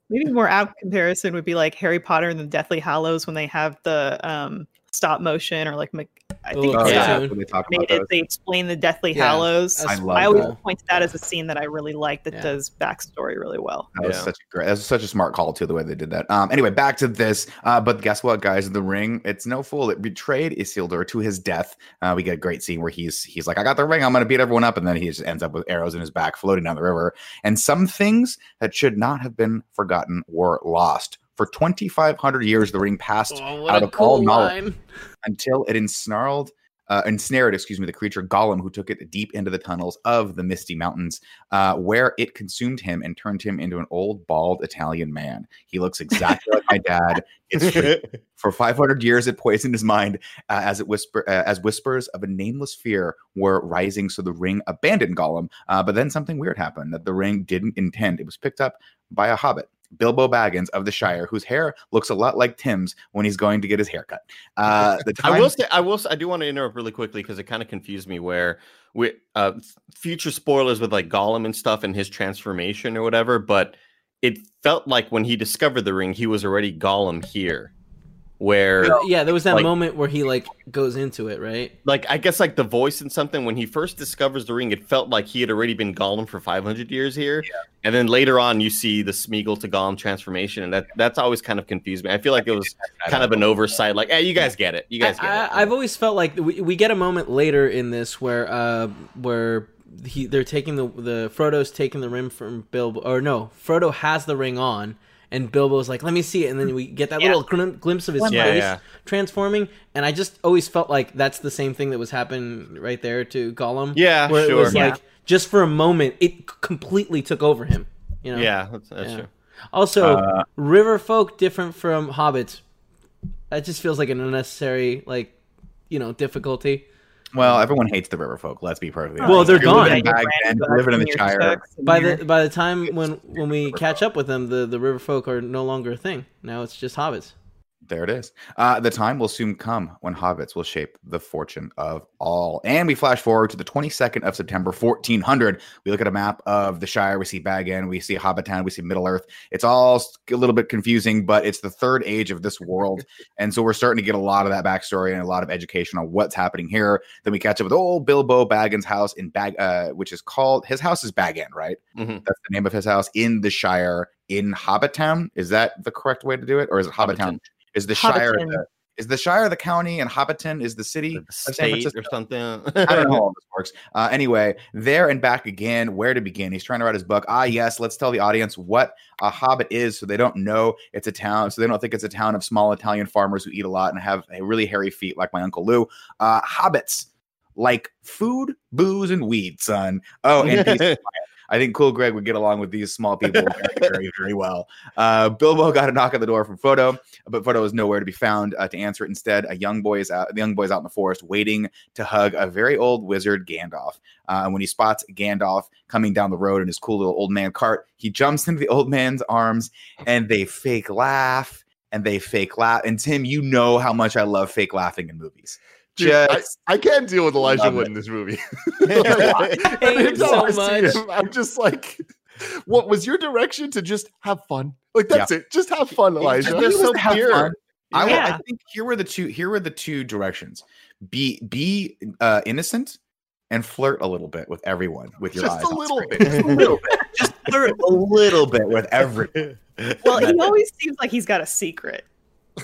Maybe more apt comparison would be like Harry Potter and the Deathly Hallows when they have the um stop motion or like mech- I think Oh, yeah, uh, Yeah. that's what they talk made about it. They explain the Deathly Yeah, Hallows. I love I always cool. point to that as a scene that I really like that Yeah. does backstory really well. That was Yeah. such a great. That was such a smart call too. The way they did that. Um. Anyway, back to this. Uh. But guess what, guys? In the ring, it's no fool. It betrayed Isildur to his death. Uh. We get a great scene where he's he's like, "I got the ring. I'm going to beat everyone up," and then he just ends up with arrows in his back, floating down the river. And some things that should not have been forgotten were lost. For 2,500 years, the ring passed Oh, out of all cool knowledge line. until it ensnarled, uh, ensnared, excuse me, the creature Gollum, who took it deep into the tunnels of the Misty Mountains, uh, where it consumed him and turned him into an old, bald Italian man. He looks exactly like my dad. For 500 years, it poisoned his mind uh, as it whisper uh, as whispers of a nameless fear were rising. So the ring abandoned Gollum. Uh, but then something weird happened that the ring didn't intend. It was picked up by a hobbit. Bilbo Baggins of the Shire, whose hair looks a lot like Tim's when he's going to get his haircut. Uh, the time, I will say, I will, I do want to interrupt really quickly because it kind of confused me. Where we, uh, future spoilers with like Gollum and stuff and his transformation or whatever, but it felt like when he discovered the ring, he was already Gollum here. Where, Yeah, there was that Like- moment where he like goes into it, right? like, I guess like the voice and something when he first discovers the ring, it felt like he had already been Gollum for 500 years here. And then later on, you see the Smeagol to Gollum transformation, and that that's always kind of confused me. I feel like it was kind of an oversight. Like, hey, you guys get it. You guys get I, it. I, I've always felt like we, we get a moment later in this where uh where he they're taking the the Frodo's taking the ring from Bilbo or no Frodo has the ring on and Bilbo's like let me see it and then we get that Yeah. little glim- glimpse of his Yeah, face yeah. transforming and I just always felt like that's the same thing that was happening right there to Gollum Yeah, where it was Yeah. like just for a moment it completely took over him you know yeah, that's, that's Yeah. true. also Uh, river folk different from hobbits that just feels like an unnecessary like you know difficulty well, everyone hates the river folk. Let's be perfectly honest. Well, they're If you're living gone. in Bag living in the Shire. by the by the time when when we catch up with them, the the river folk are no longer a thing. Now it's just hobbits. There it is. Uh, the time will soon come when hobbits will shape the fortune of all. And we flash forward to the 22nd of September, 1400. We look at a map of the Shire. We see Bag End, we see Hobbit Town, we see Middle Earth. It's all a little bit confusing, but it's the third age of this world. and so we're starting to get a lot of that backstory and a lot of education on what's happening here. Then we catch up with old Bilbo Baggins' house in Bag, uh, which is called his house is Bag End, right? Mhm. That's the name of his house in the Shire in Hobbit Town. Is that the correct way to do it, or is it Hobbit Town? Hobbiton. Is the Shire the, is the Shire the county and Hobbiton is the city The of San state Francisco? or something. I don't know how all this works. Uh, anyway, there and back again. Where to begin? He's trying to write his book. Ah, yes. Let's tell the audience what a hobbit is, so they don't know it's a town. So they don't think it's a town of small Italian farmers who eat a lot and have a really hairy feet, like my uncle Lou. Uh, hobbits like food, booze, and weed, son. Oh, and peace and quiet. I think Cool Greg would get along with these small people very, very, well. Uh, Bilbo got a knock on the door from Frodo, but Frodo is nowhere to be found uh, to answer it. Instead, a young boy is out. The young boy is out in the forest, waiting to hug a very old wizard, Gandalf. Uh, when he spots Gandalf coming down the road in his cool little old man cart, he jumps into the old man's arms, and they fake laugh and they fake laugh. And Tim, you know how much I love fake laughing in movies. Dude, I, Just I can't deal with Elijah Wood it. in this movie. hate him so I much. Him, I'm just like, what was your direction to just have fun? Like that's it. Just have fun, Elijah. They're so Have pure. fun. I, will- I think here were the two. Here were the two directions: be be uh, innocent and flirt a little bit with everyone with your just eyes. a little bit. Just a little bit. Just flirt a little bit with everyone. Well, he always seems like he's got a secret.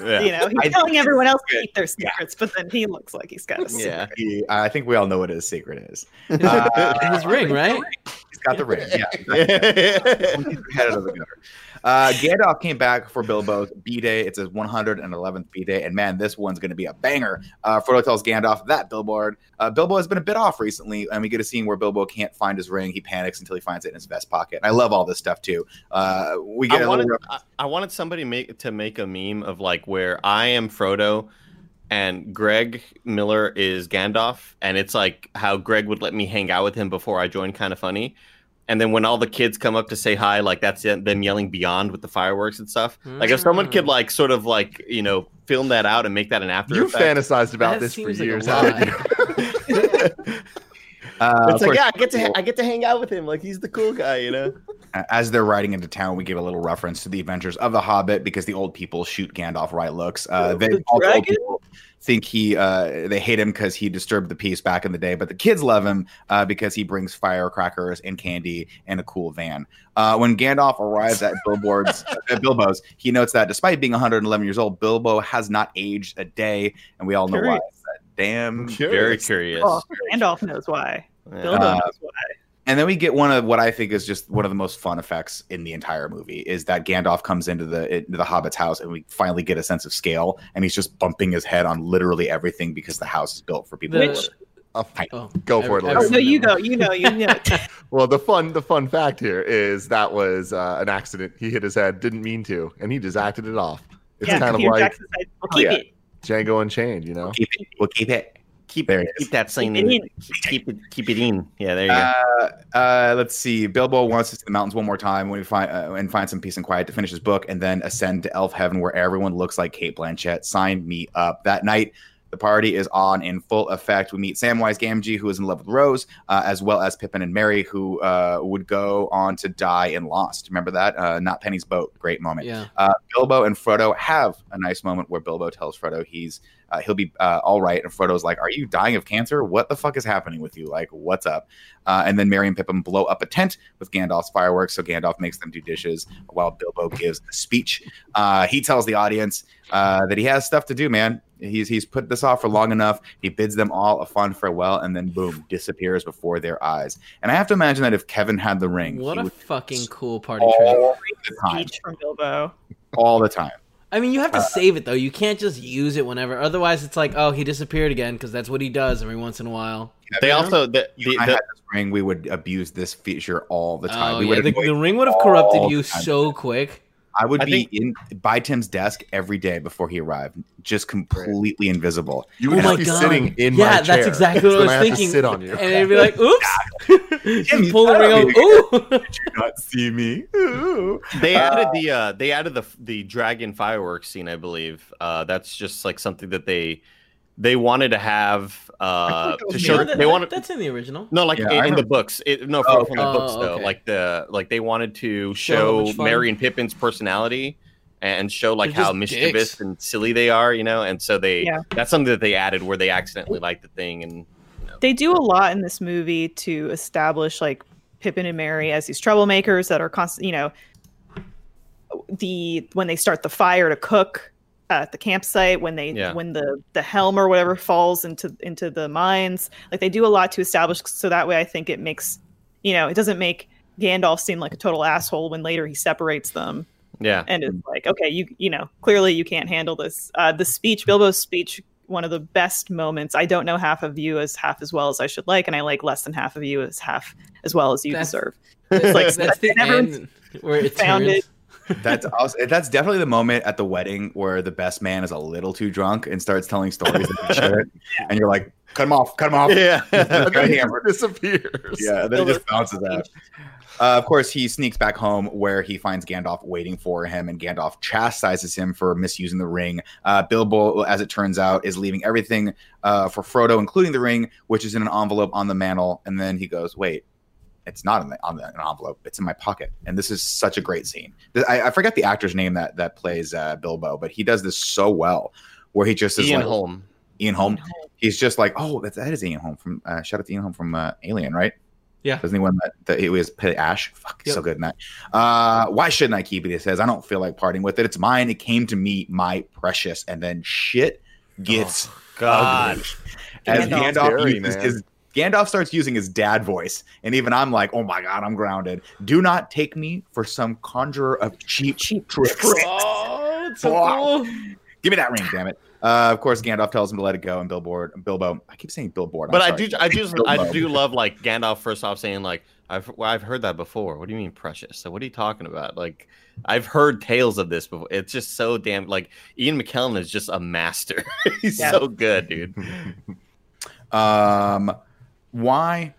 Yeah. You know, he's I telling everyone else to keep their secrets, but then he looks like he's got a secret. Yeah. He- I think we all know what his secret is. Uh, His ring, right? He's got the ring. Yeah. He's head of the gutter. Uh, Gandalf came back for Bilbo's B Day. It's his 111th B Day, and man, this one's going to be a banger. Uh, Frodo tells Gandalf that Billboard, uh, Bilbo has been a bit off recently, and we get a scene where Bilbo can't find his ring. He panics until he finds it in his vest pocket. And I love all this stuff too. Uh, we get I a wanted, little. I, I wanted somebody make to make a meme of like where I am Frodo and Greg Miller is Gandalf, and it's like how Greg would let me hang out with him before I joined Kind of Funny. And then when all the kids come up to say hi, like that's them yelling beyond with the fireworks and stuff. Like if someone could Mm. like sort of like you know film that out and make that an after You effect. fantasized about That this for seems like years, haven't you? Uh, it's like course, yeah, I get to I get to hang out with him. Like he's the cool guy, you know. As they're riding into town, we give a little reference to the adventures of the Hobbit because the old people shoot Gandalf right looks. Uh, they The all the old dragon? people think he uh, they hate him because he disturbed the peace back in the day, but the kids love him uh, because he brings firecrackers and candy and a cool van. Uh, when Gandalf arrives at Billboard's at Bilbo's, he notes that despite being 111 years old, Bilbo has not aged a day, and we all know why. Curious. It's that damn Very curious. Oh, Gandalf knows why. Yeah. Bilbo Uh, knows why. And then we get one of what I think is just one of the most fun effects in the entire movie is that Gandalf comes into the into the Hobbit's house, and we finally get a sense of scale, and he's just bumping his head on literally everything because the house is built for people. The- to Which- live. Uh, Oh, Go for it, every- Oh, Liz. no, you go. You know. You know. well, the fun the fun fact here is that was uh, an accident. He hit his head, didn't mean to, and he just acted it off. It's yeah, kind of like Jackson said, "Well, Oh, yeah. it." Django Unchained, you know. Keep it. We'll keep it. Keep There keep that scene Keep it in. in. Keep it keep it in. Yeah, there you go. Uh, uh, let's see. Bilbo wants to see the mountains one more time when we find uh, and find some peace and quiet to finish his book, and then ascend to Elf Heaven where everyone looks like Cate Blanchett. Sign me up. That night, the party is on in full effect. We meet Samwise Gamgee, who is in love with Rose, uh, as well as Pippin and Merry, who uh, would go on to die in Lost. Remember that? Uh, Not Penny's boat. Great moment. Yeah. Uh, Bilbo and Frodo have a nice moment where Bilbo tells Frodo he's uh, he'll be uh, all right, and Frodo's like, "Are you dying of cancer? What the fuck is happening with you? Like, what's up?" Uh, and then Merry and Pippin blow up a tent with Gandalf's fireworks, so Gandalf makes them do dishes while Bilbo gives a speech. Uh, he tells the audience uh, that he has stuff to do, man. He's he's put this off for long enough. He bids them all a fond farewell, and then boom, disappears before their eyes. And I have to imagine that if Kevin had the ring, What he a would fucking cool party trick. all the time, Speech from Bilbo. all the time. I mean, you have to Uh, save it though. You can't just use it whenever. Otherwise, it's like, oh, he disappeared again because that's what he does every once in a while. They also the, If the, I the had this ring, we would abuse this feature all the time. Oh, we yeah, the, the ring would have corrupted you time. so quick. I would I be in by Tim's desk every day before he arrived, just completely invisible. You would oh just my be god! sitting in yeah, my chair. Yeah, that's exactly what I was have thinking. sit on you. And it'd be like, oops. Jim, Just pull the ring gotta out. Ooh. Did you not see me? Ooh. they Uh, added the uh they added the the dragon fireworks scene, I believe. Uh that's just like something that they they wanted to have uh to show that- they wanted that's in the original. no like Yeah, in, in the books it, no Oh, from, from the okay. books Oh, though okay. like the like they wanted to Show how show much fun. Merry and Pippin's personality and show like They're how mischievous dicks. and silly they are you know and so they Yeah. that's something that they added where they accidentally liked the thing and They do a lot in this movie to establish like Pippin and Merry as these troublemakers that are constant. You know, the when they start the fire to cook at the campsite, when they Yeah. when the the helm or whatever falls into into the mines, like they do a lot to establish. So that way, I think it makes you know it doesn't make Gandalf seem like a total asshole when later he separates them yeah and it's like okay you you know clearly you can't handle this uh the speech bilbo's speech one of the best moments i don't know half of you as half as well as i should like and i like less than half of you as half as well as you That's- deserve It's like Like, that's the everyone's end where it found turns. That's also, that's definitely the moment at the wedding where the best man is a little too drunk and starts telling stories that he shouldn't, and you're like, "Cut him off, cut him off." yeah And then he disappears. Yeah, then it just bounces out. Uh, of course, he sneaks back home where he finds Gandalf waiting for him, and Gandalf chastises him for misusing the ring. Uh, Bilbo, as it turns out, is leaving everything uh, for Frodo, including the ring, which is in an envelope on the mantle. And then he goes, "Wait, it's not in the, on the, an envelope; it's in my pocket." And this is such a great scene. I, I forget the actor's name that that plays uh, Bilbo, but he does this so well, where he just is Ian like Holm Ian Holm. He's just like, oh, that, that is Ian Holm from uh, shout out to Ian Holm from uh, Alien, right? Yeah. Doesn't he win that? that he was play Ash. Fuck, he's so good in that. Uh, why shouldn't I keep it? He says, I don't feel like parting with it. It's mine. It came to me, my precious. And then shit gets god as Gandalf. Gandalf Scary, uses man. his Gandalf starts using his dad voice, and even I'm like, "Oh my god, I'm grounded." Do not take me for some conjurer of cheap, Cheap tricks. Oh, it's so Wow. cool. Give me that ring, damn it. Uh, of course, Gandalf tells him to let it go, and Billboard, Bilbo. I keep saying Billboard, I'm But I do, I do, I do love like Gandalf first off saying like I've well, I've heard that before. What do you mean precious? So what are you talking about? Like I've heard tales of this before. It's just so damn like Ian McKellen is just a master. He's Yeah. so good, dude. Um, why?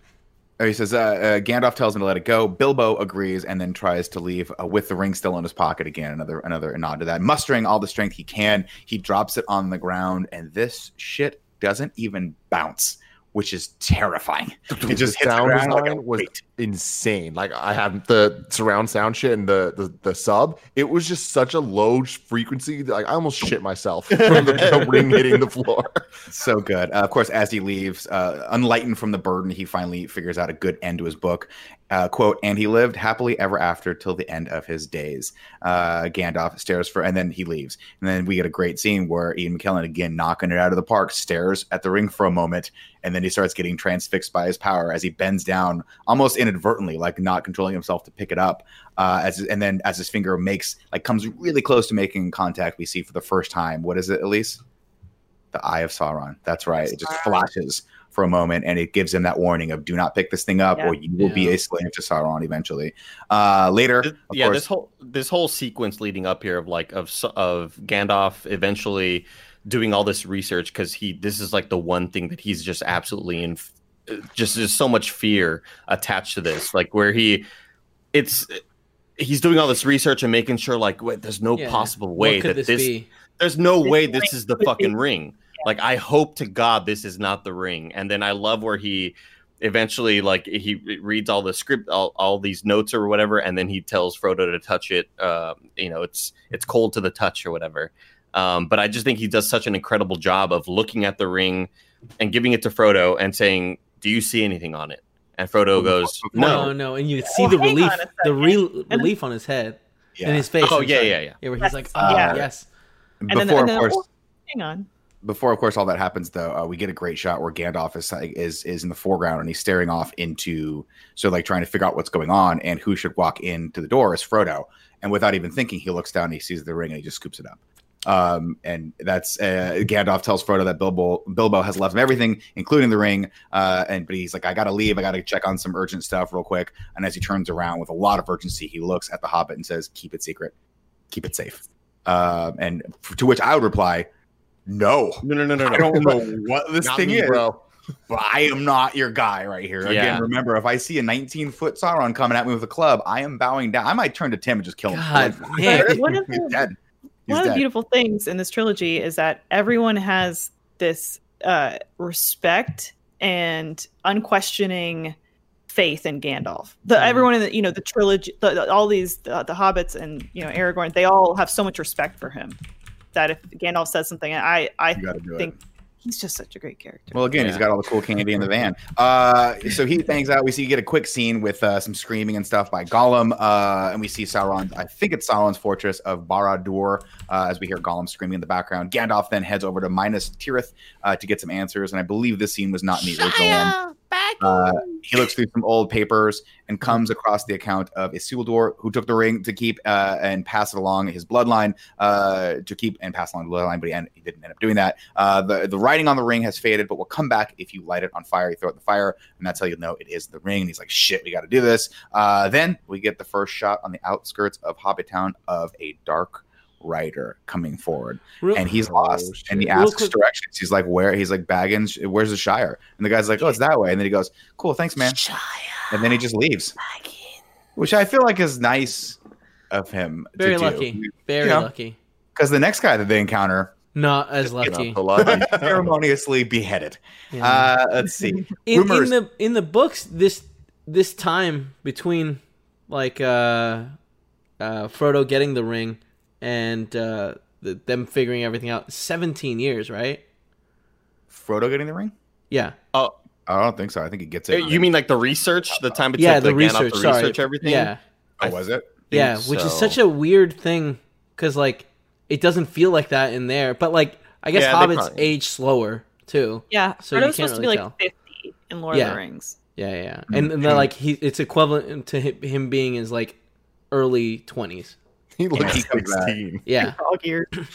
Oh, he says uh, uh, Gandalf tells him to let it go. Bilbo agrees and then tries to leave uh, with the ring still in his pocket again. Another another nod to that. Mustering all the strength he can, he drops it on the ground, and this shit doesn't even bounce. Which is terrifying. It the just hits sound ground like was weight. insane. Like I have the surround sound shit and the, the the sub. It was just such a low frequency. that, Like I almost shit myself from the, the ring hitting the floor. So good. Uh, of course, as he leaves, uh, unlightened from the burden, he finally figures out a good end to his book. Uh, quote, and he lived happily ever after till the end of his days. Uh, Gandalf stares for, and then he leaves. And then we get a great scene where Ian McKellen, again, knocking it out of the park, stares at the ring for a moment, and then he starts getting transfixed by his power as he bends down almost inadvertently, like not controlling himself to pick it up. Uh, as and then as his finger makes like comes really close to making contact, we see for the first time. What is it, Elise? The Eye of Sauron. That's right. It just flashes for a moment, and it gives him that warning of "Do not pick this thing up, Yeah. or you will be Yeah. a slave to Sauron eventually." Uh, later, Th- of yeah, course, this whole this whole sequence leading up here of like of of Gandalf eventually doing all this research because he this is like the one thing that he's just absolutely in just there's so much fear attached to this like where he it's he's doing all this research and making sure like wait there's no Yeah. possible What way could that this, this be? there's no This way this is the fucking ring. Like I hope to God this is not the ring. And then I love where he eventually like he reads all the script, all, all these notes or whatever, and then he tells Frodo to touch it. Uh, you know, it's it's cold to the touch or whatever. Um, but I just think he does such an incredible job of looking at the ring and giving it to Frodo and saying, "Do you see anything on it?" And Frodo goes, No, "No." no, and you see Oh, the relief, the second. re- relief on his head yeah. and his face. Oh yeah, yeah, yeah. Yeah, where he's Yes. like, oh Yeah. yes, And before, then, and of then, course, oh, hang on. Before of course all that happens though uh, we get a great shot where gandalf is is is in the foreground and he's staring off into so like trying to figure out what's going on and who should walk into the door is frodo and without even thinking he looks down and he sees the ring and he just scoops it up um, and that's uh, Gandalf tells Frodo that Bilbo Bilbo has left him everything, including the ring. Uh, and but he's like, I gotta leave. I gotta check on some urgent stuff real quick. And as he turns around with a lot of urgency, he looks at the Hobbit and says, "Keep it secret, keep it safe." Um, and f- to which I would reply, "No, No, no, no, no, I don't know what this Not thing me, is, bro. but I am not your guy right here. Yeah. Again, remember, if I see a 19 foot Sauron coming at me with a club, I am bowing down. I might turn to Tim and just kill him. God, man. One of He's the- dead. He's One of the beautiful things in this trilogy is that everyone has this uh, respect and unquestioning faith in Gandalf. The Mhm. everyone in the you know the trilogy, the, the- all these the, the hobbits and you know Aragorn, they all have so much respect for him that if Gandalf says something, I I You gotta do it. think he's just such a great character. Well, again, he's got all the cool candy in the van. Uh, so he bangs out. We see you get a quick scene with uh, some screaming and stuff by Gollum, uh, and we see Sauron. I think it's Sauron's fortress of Barad-dûr uh, as we hear Gollum screaming in the background. Gandalf then heads over to Minas Tirith uh, to get some answers, and I believe this scene was not in the original one. Uh, he looks through some old papers and comes across the account of Isildur, who took the ring to keep uh, and pass it along his bloodline uh, to keep and pass along the bloodline, but he, end, he didn't end up doing that. Uh, the the writing on the ring has faded, but will come back if you light it on fire. You throw it in the fire, and that's how you know it is the ring. And he's like, "Shit, we got to do this." Uh, then we get the first shot on the outskirts of Hobbit Town of a dark rider coming forward. Real- and he's Oh, lost. And he asks quick- directions. He's like where he's like baggins where's the shire? And the guy's like oh it's that way. And then he goes cool thanks man. And then he just leaves. Which i feel like is nice of him very lucky, very Yeah. lucky. because the next guy that they encounter Not as lucky. lucky. ceremoniously beheaded. Yeah. uh let's see. In, in the in the books this this time between like uh uh Frodo getting the ring and uh the, them figuring everything out. 17 years right? Frodo getting the ring? Yeah. Oh, i don't think so. I think he gets it. You mean like the research? The time it yeah took the like, Gandalf research. To sorry. research everything. yeah. Oh was it? yeah think which is such a weird thing because like it doesn't feel like that in there. But like i guess Yeah, hobbits probably- age slower too. Yeah, so you Frodo's can't supposed to really be like tell. 50 in Lord Yeah. of the Rings. yeah yeah, yeah. And, and they're like he it's equivalent to him being his like early 20s he looks he comes back. 16. yeah All geared.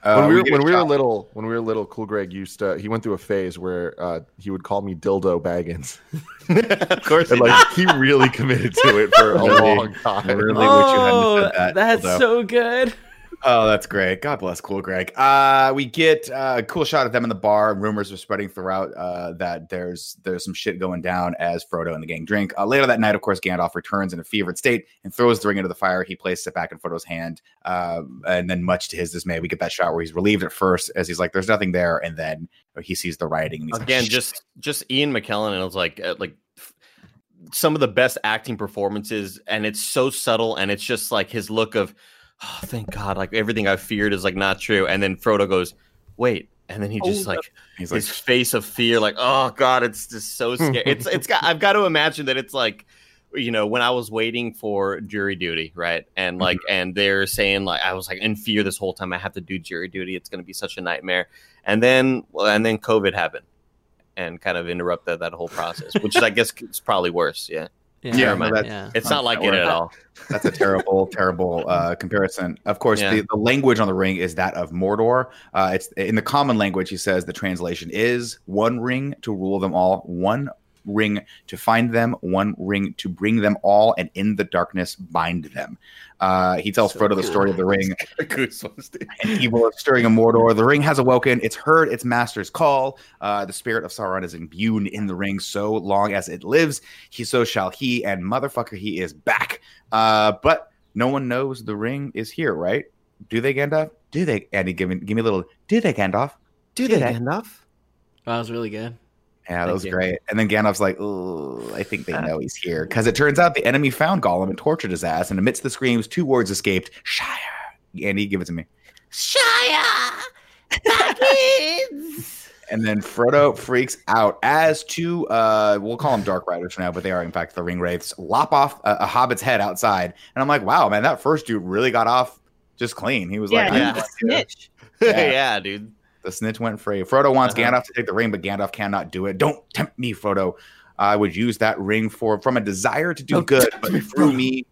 Uh, when we were get a when we were shot- little, when we were little, Cool Greg used to. He went through a phase where uh, he would call me Dildo Baggins, of course. and he like he really committed to it for a long time. I really wish you hadn't oh said that, that's although- so good Oh, that's great. God bless Cool Greg. Uh, we get uh, a cool shot of them in the bar. Rumors are spreading throughout uh, that there's there's some shit going down as Frodo and the gang drink. Uh, later that night, of course, Gandalf returns in a fevered state and throws the ring into the fire. He places it back in Frodo's hand, uh, and then, much to his dismay, we get that shot where he's relieved at first as he's like, "There's nothing there," and then he sees the writing. And he's Again, like, just just Ian McKellen, and it was like uh, like some of the best acting performances, and it's so subtle, and it's just like his look of, oh, thank God, like everything I feared is like not true, and then Frodo goes, wait, and then he oh, just Hold like he's like, his face of fear, like oh God, it's just so scary. it's it's got I've got to imagine that it's like you know when I was waiting for jury duty, right, and mm-hmm. like and they're saying like I was like in fear this whole time. I have to do jury duty. It's going to be such a nightmare, and then well, and then COVID happened. And kind of interrupted that whole process, which is, I guess, is probably worse. Yeah, Yeah, Yeah, Never mind. that- yeah. it's not like it at all. That's a terrible, terrible uh, comparison. Of course, Yeah. the, the language on the ring is that of Mordor. Uh, it's in the common language. He says the translation is one ring to rule them all, one ring to find them, one ring to bring them all, and in the darkness bind them. Uh, he tells So Frodo the story of the ring Goosebumps, dude. and evil is stirring in Mordor. The ring has awoken. It's heard its master's call. Uh, the spirit of Sauron is imbued in the ring so long as it lives. He so shall he, and motherfucker, he is back. Uh, but no one knows the ring is here, right? Do they, Gandalf? Do they? Andy, give me, give me a little. Do they, Gandalf? Do they? enough? That was really good. Yeah, that was you. great. And then Gandalf's like, "Oh, I think they know he's here," because it turns out the enemy found Gollum and tortured his ass. And amidst the screams, two words escaped: "Shire." Andy, give it to me. Shia And then Frodo freaks out as two, uh, we'll call them Dark Riders for now, but they are in fact the Ring Wraiths, lop off a, a Hobbit's head outside. And I'm like, wow, man, that first dude really got off just clean. He was Yeah, like, yeah. I'm a snitch. Yeah. yeah, dude. The snitch went free. Frodo wants Uh-huh. Gandalf to take the ring, but Gandalf cannot do it. Don't tempt me, Frodo. I would use that ring for from a desire to do Don't good, but me, through me,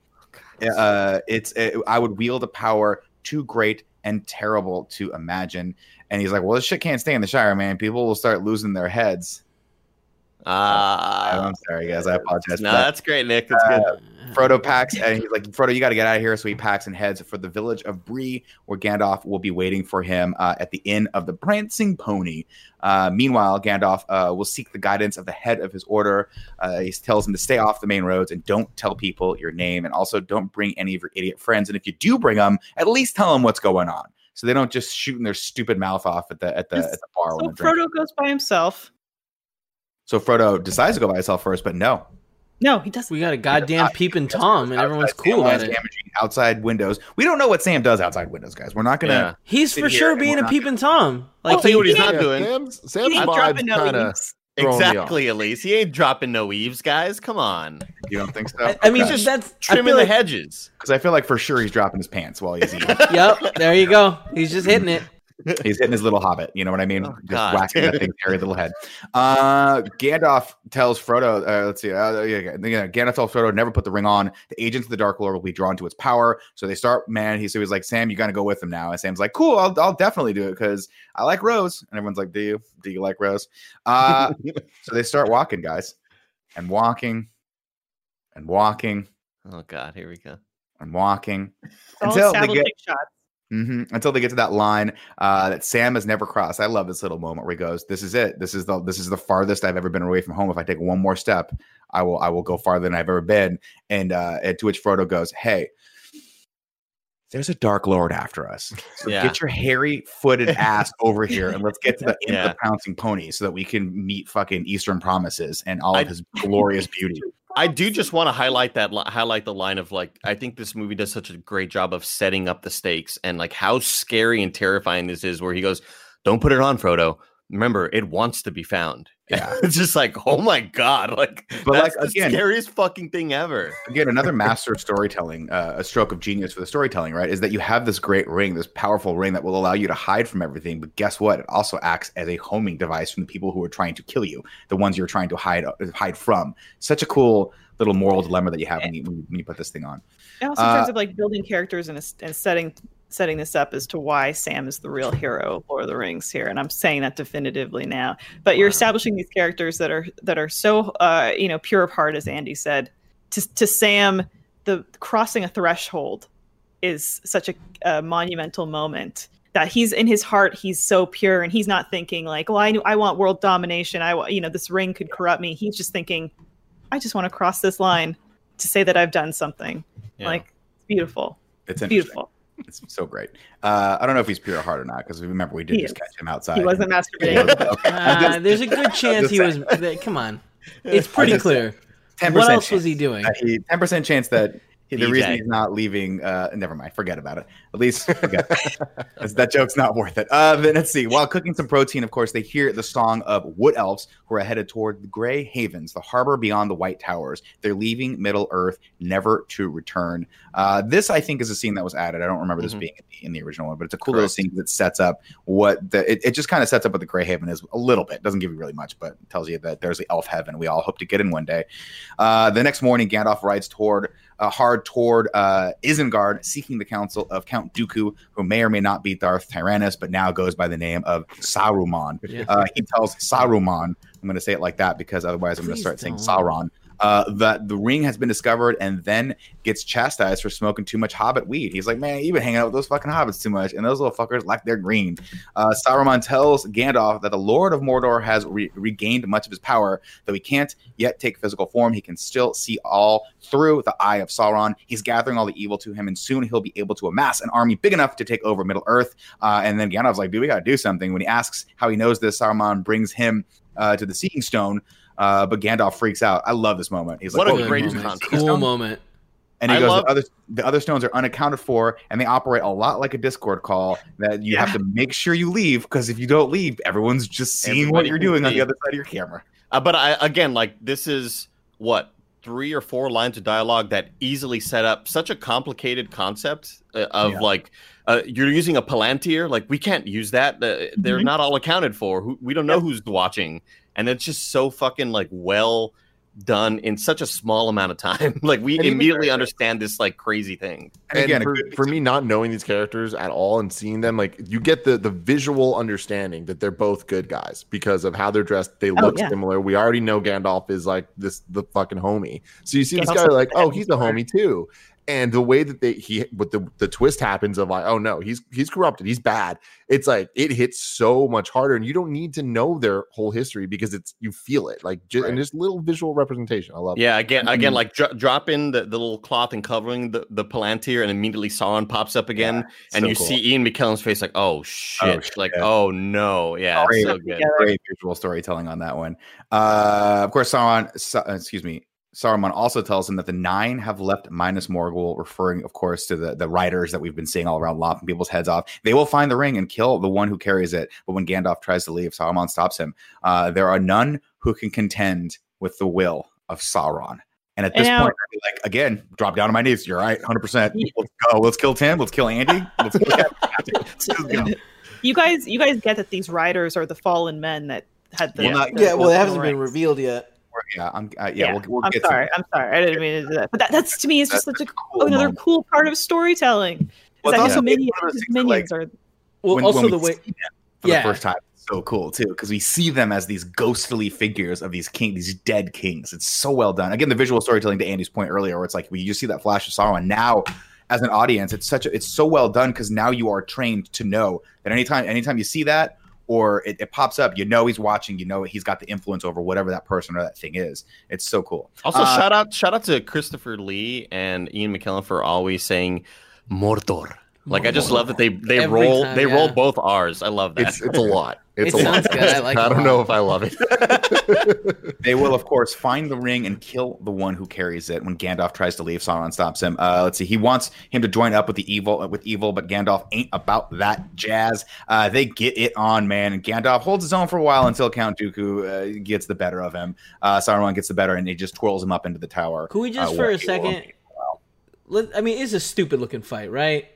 uh, it's it, I would wield a power too great and terrible to imagine. And he's like, "Well, this shit can't stay in the Shire, man. People will start losing their heads." Uh, I'm sorry, guys. I apologize. no, for that. that's great, Nick. That's Uh, good. Frodo packs and he's like, Frodo, you got to get out of here. So he packs and heads for the village of Bree, where Gandalf will be waiting for him uh, at the inn of the Prancing Pony. Uh, meanwhile, Gandalf uh, will seek the guidance of the head of his order. Uh, he tells him to stay off the main roads and don't tell people your name, and also don't bring any of your idiot friends. And if you do bring them, at least tell them what's going on, so they don't just shooting their stupid mouth off at the at the, at the bar. So when they're drinking. Frodo goes by himself. So Frodo decides to go by himself first, but no, No, he doesn't. We got a goddamn peeping tom, and everyone's cool about it. damaging outside windows. We don't know what Sam does outside windows, guys. We're not gonna. Yeah. He's for sure being a peeping tom. Like I'll tell you what he's he- not doing. Sam's, Sam's ain't vibes dropping no kind of eaves. Exactly, Elise. He ain't dropping no eaves, guys. Come on. You don't think so? I, I mean, Okay. just that's Trimming feel the hedges. because I feel like for sure he's dropping his pants while he's eating. Yep, there you go. He's just hitting it. He's hitting his little hobbit. You know what I mean? Oh, Just God. whacking that thing's hairy little head. Uh, Gandalf tells Frodo. Uh, let's see. Uh, yeah, yeah, yeah, Gandalf tells Frodo never put the ring on. The agents of the Dark Lord will be drawn to its power. So they start. Man, he so he's like Sam, you got to go with him now. And Sam's like, cool. I'll, I'll definitely do it because I like Rose. And everyone's like, do you? Do you like Rose? Uh, so they start walking, guys, and walking, and walking, oh God, here we go. and walking All until they get shots. Hmm Until they get to that line uh, that Sam has never crossed. I love this little moment where he goes, "This is it. This is the this is the farthest I've ever been away from home. If I take one more step, I will I will go farther than I've ever been." And, uh, and to which Frodo goes, "Hey." There's a dark lord after us. So Yeah. get your hairy footed ass over here and let's get to the Yeah. the pouncing pony so that we can meet fucking Eastern promises and all of his glorious beauty. I do just want to highlight that li- highlight the line of like I think this movie does such a great job of setting up the stakes and like how scary and terrifying this is where he goes don't put it on Frodo remember it wants to be found. Yeah. it's just like oh my god like But, that's like, the again- scariest fucking thing ever. Again another master of storytelling uh, a stroke of genius for the storytelling right is that you have this great ring this powerful ring that will allow you to hide from everything but guess what? It also acts as a homing device from the people who are trying to kill you the ones you're trying to hide uh, hide from. Such a cool little moral dilemma that you have when you, when you, put this thing on. And also in terms Uh, of like building characters and, and setting setting this up as to why Sam is the real hero of Lord of the Rings here, and I'm saying that definitively now. But you're Wow. establishing these characters that are that are so uh, you know pure of heart, as Andy said. To to Sam, the crossing a threshold is such a, a monumental moment that he's in his heart he's so pure and he's not thinking like well i i want world domination i you know this ring could corrupt me he's just thinking i just want to cross this line to say that i've done something Yeah. like it's beautiful It's beautiful It's so great. Uh, I don't know if he's pure heart or not because remember we did He just is. catch him outside. he wasn't masturbating Uh, there's a good chance he was. Come on, it's pretty just- clear. 10% What else was he doing? ten percent chance that the DJ. reason he's not leaving. Uh, never mind, forget about it. At least forget. That joke's not worth it. Uh, then let's see. While cooking some protein, of course, they hear the song of wood elves who are headed toward the Gray Havens, the harbor beyond the White Towers. They're leaving Middle Earth, never to return. Uh, this, I think, is a scene that was added. I don't remember this Mhm. being in the, in the original one, but it's a cool little scene that sets up what the. It, it just kind of sets up what the Gray Haven is a little bit. Doesn't give you really much, but tells you that there's the elf heaven we all hope to get in one day. Uh, the next morning, Gandalf rides toward uh, hard toward uh, Isengard, seeking the counsel of Count Dooku, who may or may not be Darth Tyrannus, but now goes by the name of Saruman. Yeah. Uh, he tells Saruman, I'm going to say it like that because otherwise I'm going to start saying don't. Sauron. Uh, that the ring has been discovered and then gets chastised for smoking too much hobbit weed. He's like, man, you've been hanging out with those fucking hobbits too much, and those little fuckers like they're green. Uh, Saruman tells Gandalf that the Lord of Mordor has re- regained much of his power, though he can't yet take physical form. He can still see all through the eye of Sauron. He's gathering all the evil to him, and soon he'll be able to amass an army big enough to take over Middle Earth. Uh, and then Gandalf's like, dude, we got to do something. When he asks how he knows this, Saruman brings him uh, to the Seeking Stone. Uh, but Gandalf freaks out. I love this moment. He's like, What a "Oh, great moment. Cool stone?" moment. And he I goes, love- the, other, the other stones are unaccounted for, and they operate a lot like a Discord call that you have to make sure you leave because if you don't leave, everyone's just seeing what you're can doing on the other side of your camera. Uh, but I again, like this is what three or four lines of dialogue that easily set up such a complicated concept uh, of Yeah. like uh, you're using a palantir. Like we can't use that. Uh, they're Mhm. not all accounted for. We don't know who's watching, and it's just so fucking like well done in such a small amount of time. like we And immediately understand this like crazy thing. And, and again, for, for me not knowing these characters at all and seeing them like you get the the visual understanding that they're both good guys because of how they're dressed they look yeah. similar we already know gandalf is like this the fucking homie so you see this guy like like oh he's a homie too and the way that they he with the the twist happens of like oh no he's he's corrupted he's bad it's like it hits so much harder and you don't need to know their whole history because it's you feel it like just, and Right. just little visual representation i love it. Yeah, again, again, like dro- drop in the, the little cloth and covering the, the palantir, and immediately Sauron pops up again, and so you cool. see Ian McKellen's face, like, oh shit, like, shit. oh no, yeah, Great. so good. great visual storytelling on that one. Uh, of course, Sauron, Sa- uh, excuse me, Saruman also tells him that the nine have left Minas Morgul, referring, of course, to the, the riders that we've been seeing all around, lopping people's heads off. They will find the ring and kill the one who carries it. But when Gandalf tries to leave, Saruman stops him. Uh, there are none who can contend with the will of Sauron. And at this And point, I'd be like, again, drop down on my knees. You're right, 100%. Let's go. Let's kill Tim. Let's kill Andy. Let's kill Let's go. you guys you guys get that these riders are the fallen men that had the Yeah. Well, not- the- Yeah, well, it hasn't been revealed yet. Yeah, I'm, uh, yeah, yeah, we'll, we'll I'm get sorry. to I'm sorry. I didn't mean to do that. But that, that's to me, it's just That's such a cool another moment. cool part of storytelling. Well, Is that it's his also minions, one of those his minions like, are Well, when- also when the way. for Yeah. the first time. It's so cool too because we see them as these ghostly figures of these king, these dead kings. It's so well done. Again, the visual storytelling to Andy's point earlier, where it's like we just see that flash of sorrow, and Now, as an audience, it's such a, it's so well done because now you are trained to know that anytime anytime you see that or it, it pops up, you know he's watching. You know he's got the influence over whatever that person or that thing is. It's so cool. Also, Uh, shout out, shout out to Christopher Lee and Ian McKellen for always saying Mordor. Like I just love that they they Every roll time, they roll both R's. I love that. it's it's a lot it's It a lot sounds good. I like it i a don't lot. know if i love it They will, of course, find the ring and kill the one who carries it. When Gandalf tries to leave, Sauron stops him. Uh, let's see, he wants him to join up with the evil, uh, with evil, but Gandalf ain't about that jazz. Uh, they get it on, man, and Gandalf holds his own for a while until Count Dooku uh, gets the better of him. Uh, Sauron gets the better, and he just twirls him up into the tower. Could we just uh, for a second? Let, I mean, it's a stupid looking fight, right?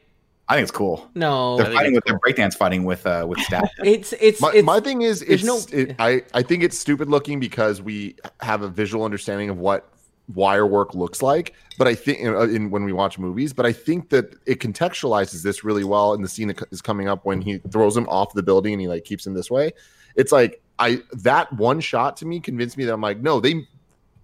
I think it's cool. No, They're fighting it's with their breakdance fighting with uh, with staff. it's it's my, it's my thing is it's no- it, I, I think it's stupid looking because we have a visual understanding of what wire work looks like but i think in, in when we watch movies but i think that it contextualizes this really well in the scene that is coming up when he throws him off the building and he like keeps him this way it's like i that one shot to me convinced me that i'm like no they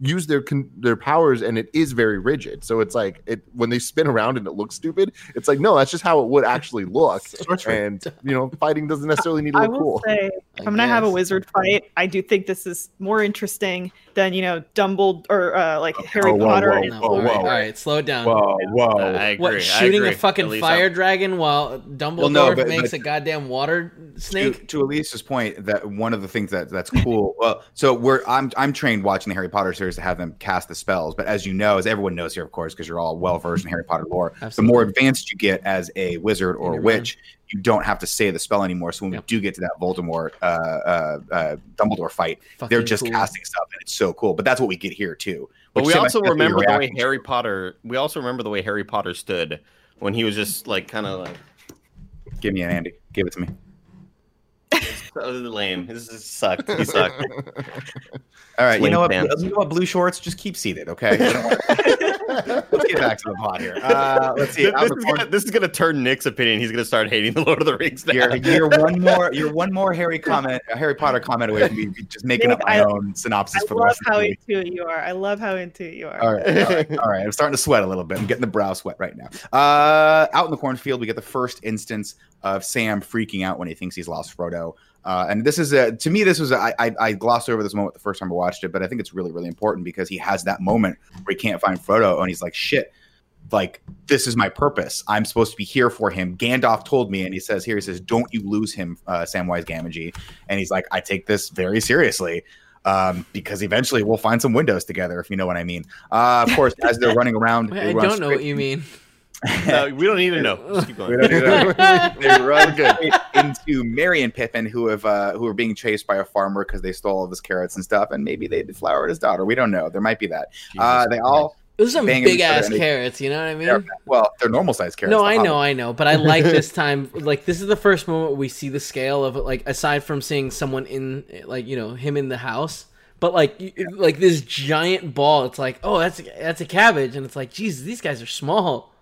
use their con- their powers and it is very rigid. So it's like it when they spin around and it looks stupid, it's like no, that's just how it would actually look. and you know, fighting doesn't necessarily need to I look will cool. say, I if I'm gonna have a wizard fight, I do think this is more interesting than you know Dumbledore or uh, like Harry whoa, Potter. whoa, and- No, whoa, all right, whoa. all right, slow it down. Whoa, whoa. I agree. What I shooting agree. a fucking fire I'm- dragon while Dumbledore no, but- makes but- a goddamn water snake? to Elise's point, that one of the things that that's cool. well, so we're I'm I'm trained watching the Harry Potter series to have them cast the spells, but as you know, as everyone knows here, of course, because you're all well versed in Harry Potter lore, the more advanced you get as a wizard or a your witch, you don't have to say the spell anymore. So when Yep. we do get to that Voldemort, uh, uh, uh, Dumbledore fight, they're just cool. casting stuff, and it's so cool. But that's what we get here too. But we also think that's what remember the way. Harry Potter. We also remember the way Harry Potter stood when he was just like kind of like Give me an Andy. Give it to me. So lame. This is sucked. He sucked. All right, you know what? pants. You know what? Blue shorts, just keep seated, okay? You don't want- let's get back to the pot here. Uh, let's see. this, out is gonna, this is gonna turn Nick's opinion. He's gonna start hating the Lord of the Rings now. You're, you're one more. You're one more Harry comment, a Harry Potter comment away from me just making Nick, up my I- own synopsis I for the love rest of how the movie. into it you are. I love how into it you are. All right, all right, all right. I'm starting to sweat a little bit. I'm getting the brow sweat right now. Uh, out in the cornfield, we get the first instance of Sam freaking out when he thinks he's lost Frodo. Uh, and this is a, to me, this was a, I, I, I glossed over this moment the first time I watched it, but I think it's really, really important because he has that moment where he can't find Frodo, and he's like, "Shit, like this is my purpose. I'm supposed to be here for him." Gandalf told me, and he says here, he says, "Don't you lose him, uh, Samwise Gamgee." And he's like, "I take this very seriously." Um, because eventually we'll find some windows together, if you know what I mean. Uh, of course, as they're running around, I don't know what you mean. no, we don't need to know. Just keep We going. don't need they run Good. into Merry and Pippin, who have uh, who are being chased by a farmer because they stole all of his carrots and stuff, and maybe they deflowered his daughter. We don't know. There might be that. Uh, they all Those are some big ass carrots. You know what I mean? they're- well, they're normal sized carrots. No, The I Hobbit. know, I know, but I like this time. Like, this is the first moment we see the scale of it. Like, aside from seeing someone in, like, you know, him in the house, but like, you- like this giant ball. It's like, oh, that's a, that's a cabbage, and it's like, Jesus, these guys are small.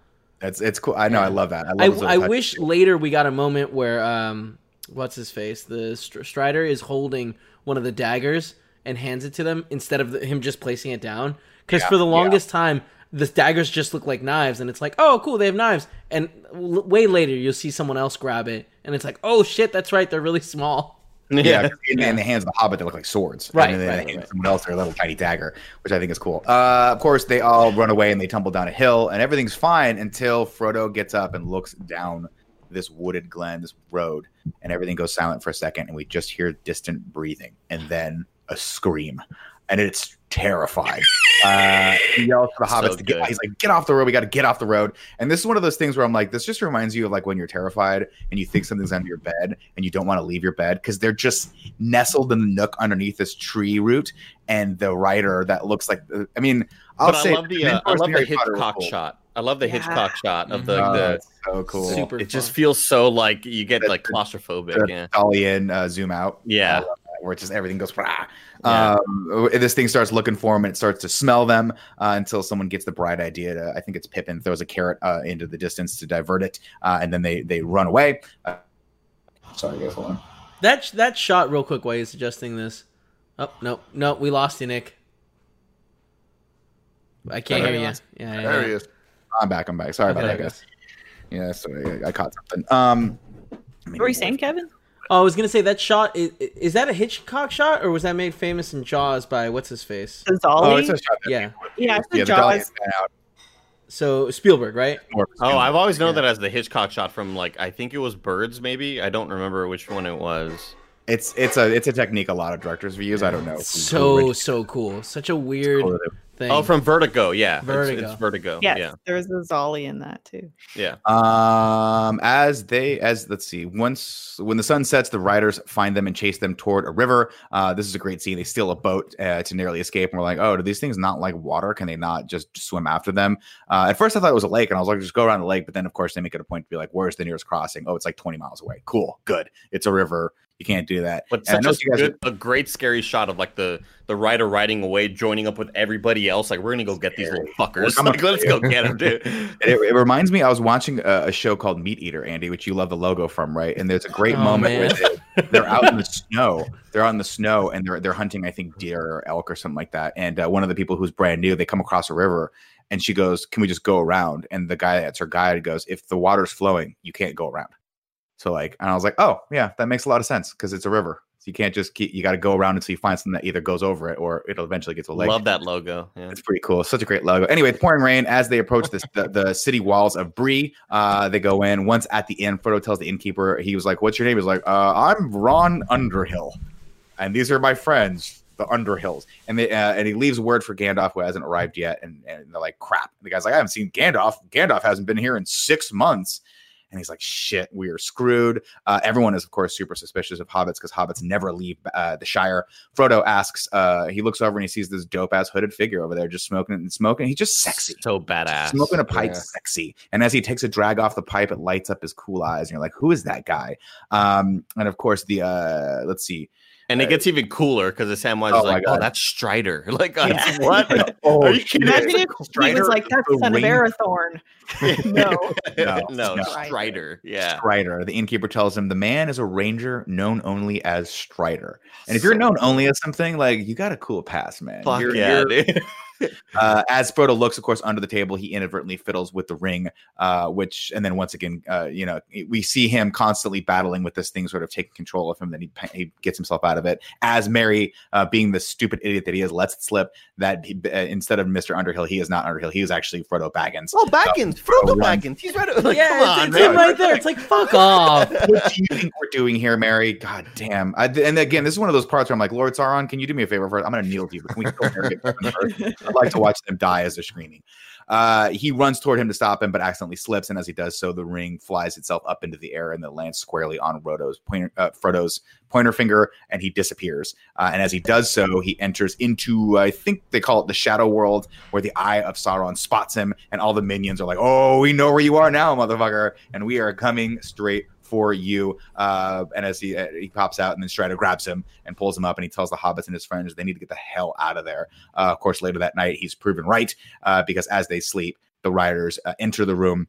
It's it's cool. I know. I love that. I love I, I wish later we got a moment where, um, what's his face, the Strider is holding one of the daggers and hands it to them instead of the, him just placing it down. Because Yeah, for the yeah. longest time, the daggers just look like knives, and it's like, oh, cool, they have knives. And l- way later, you'll see someone else grab it, and it's like, oh shit, that's right, they're really small. Yeah, 'cause in, in the hands of the Hobbit, they look like swords. Right, And then right, in the hands right. of someone else, they're a little tiny dagger, which I think is cool. Uh, of course, they all run away and they tumble down a hill, and everything's fine until Frodo gets up and looks down this wooded glen, this road, and everything goes silent for a second, and we just hear distant breathing, and then a scream, and it's terrifying. Uh, he yells for the So hobbits to get. good. He's like, "Get off the road! We got to get off the road!" And this is one of those things where I'm like, this just reminds you of like when you're terrified and you think something's under your bed and you don't want to leave your bed because they're just nestled in the nook underneath this tree root. And the writer that looks like, I mean, I'll but say, I love the uh, I love the Harry Potter were Hitchcock cool. shot. I love the Yeah. Hitchcock shot of the, Oh, the so cool. Super it just feels so like you get The- like claustrophobic. the Yeah. dolly in, uh, zoom out. Yeah. I love that, where it just everything goes. Yeah. Um, this thing starts looking for them and it starts to smell them uh, until someone gets the bright idea to. I think it's Pippin throws a carrot uh, into the distance to divert it, uh, and then they they run away. Uh, sorry, guys, hold on. That that shot, real quick, while he's suggesting this. Oh no, no, we lost you, Nick. I can't There hear he you. is. Yeah, yeah, There yeah. he is. I'm back. I'm back. Sorry Okay, about that, guys. Yeah, sorry, I, I caught something. Um, What were you saying, Kevin? Oh, I was gonna say that shot is, is that a Hitchcock shot or was that made famous in Jaws by what's his face? Oh, it's a shot. that- Yeah, yeah, it's yeah, the Jaws. is fan out. so Spielberg, right? More Oh, I've always known Yeah. that as the Hitchcock shot from like I think it was Birds, maybe. I don't remember which one it was. It's it's a it's a technique a lot of directors use. I don't know. who- who So so cool. Such a weird it. Thing. Oh, from Vertigo. Yeah, It's- Vertigo. It's, Vertigo. Yes, Yeah, there's a Zolly in that too. yeah. Um, as they as let's see, once when the sun sets, the riders find them and chase them toward a river. Uh, this is a great scene. They steal a boat uh, to nearly escape, and we're like, oh, do these things not like water? Can they not just swim after them? Uh, at first, I thought it was a lake, and I was like, just go around the lake. But then, of course, they make it a point to be like, where's the nearest crossing? Oh, it's like twenty miles away. Cool, good. It's a river. You You can't do that. But And such a, you guys good, a great scary shot of like the the rider riding away, joining up with everybody else. Like we're gonna go get these little fuckers. coming Like, let's go get them, dude. It, it reminds me, I was watching a, a show called Meat Eater, Andy, which you love the logo from, right? And there's a great Oh, moment where they, they're out in the snow. They're on the snow and they're they're hunting, I think, deer or elk or something like that. And uh, one of the people who's brand new, they come across a river, and she goes, "Can we just go around?" And the guy that's her guide goes, "If the water's flowing, you can't go around." So like, and I was like, "Oh yeah, that makes a lot of sense because it's a river." So you can't just keep. You got to go around until you find something that either goes over it or it'll eventually get to a lake. Love that logo. Yeah. It's pretty cool. Such a great logo. Anyway, it's pouring rain as they approach this, the, the city walls of Bree. Uh, they go in. Once at the inn, Frodo tells the innkeeper, he was like, What's your name? He's like, uh, I'm Ron Underhill. And these are my friends, the Underhills. And they uh, and he leaves word for Gandalf, who hasn't arrived yet. And, and they're like, Crap. And the guy's like, I haven't seen Gandalf. Gandalf hasn't been here in six months. And he's like, shit, we are screwed. Uh, everyone is, of course, super suspicious of hobbits because hobbits never leave uh, the Shire. Frodo asks, uh, he looks over and he sees this dope ass hooded figure over there just smoking and smoking. He's just sexy. So badass. Smoking a pipe, Yeah. sexy. And as he takes a drag off the pipe, it lights up his cool eyes. And you're like, who is that guy? Um, and of course, the, uh, let's see. And it gets even cooler because the Samwise Oh is like, oh, God. oh, that's Strider. Like, Yeah. what? Oh, Are you kidding? Imagine if he was like, "That's the the son of Arathorn." No. No, no, no. Strider. Yeah. Strider. The innkeeper tells him the man is a ranger known only as Strider. And if you're known only as something, like you got a cool pass, man. Fuck You're- yeah, you're- dude. Uh, as Frodo looks, of course, under the table, he inadvertently fiddles with the ring, uh, which, and then once again, uh, you know, we see him constantly battling with this thing, sort of taking control of him. Then he, he gets himself out of it. As Merry, uh, being the stupid idiot that he is, lets it slip that he, uh, instead of Mister Underhill, he is not Underhill. He is actually Frodo Baggins. Oh, Baggins. Frodo run. Baggins. He's right. Like, yeah, come it's, on, it's him right there. It's like fuck off. what do you think we're doing here, Merry? God damn. I, and again, this is one of those parts where I'm like, Lord Sauron, can you do me a favor first? I'm going to kneel to you. But can we I'd like to watch them die as they're screaming. Uh, he runs toward him to stop him, but accidentally slips. And as he does so, the ring flies itself up into the air and then lands squarely on Frodo's pointer, uh, Frodo's pointer finger, and he disappears. Uh, and as he does so, he enters into, I think they call it the Shadow World, where the Eye of Sauron spots him, and all the minions are like, "Oh, we know where you are now, motherfucker, and we are coming straight." For you, uh, and as he uh, he pops out, and then Strider grabs him and pulls him up, and he tells the hobbits and his friends they need to get the hell out of there. Uh, of course, later that night, he's proven right uh, because as they sleep, the riders uh, enter the room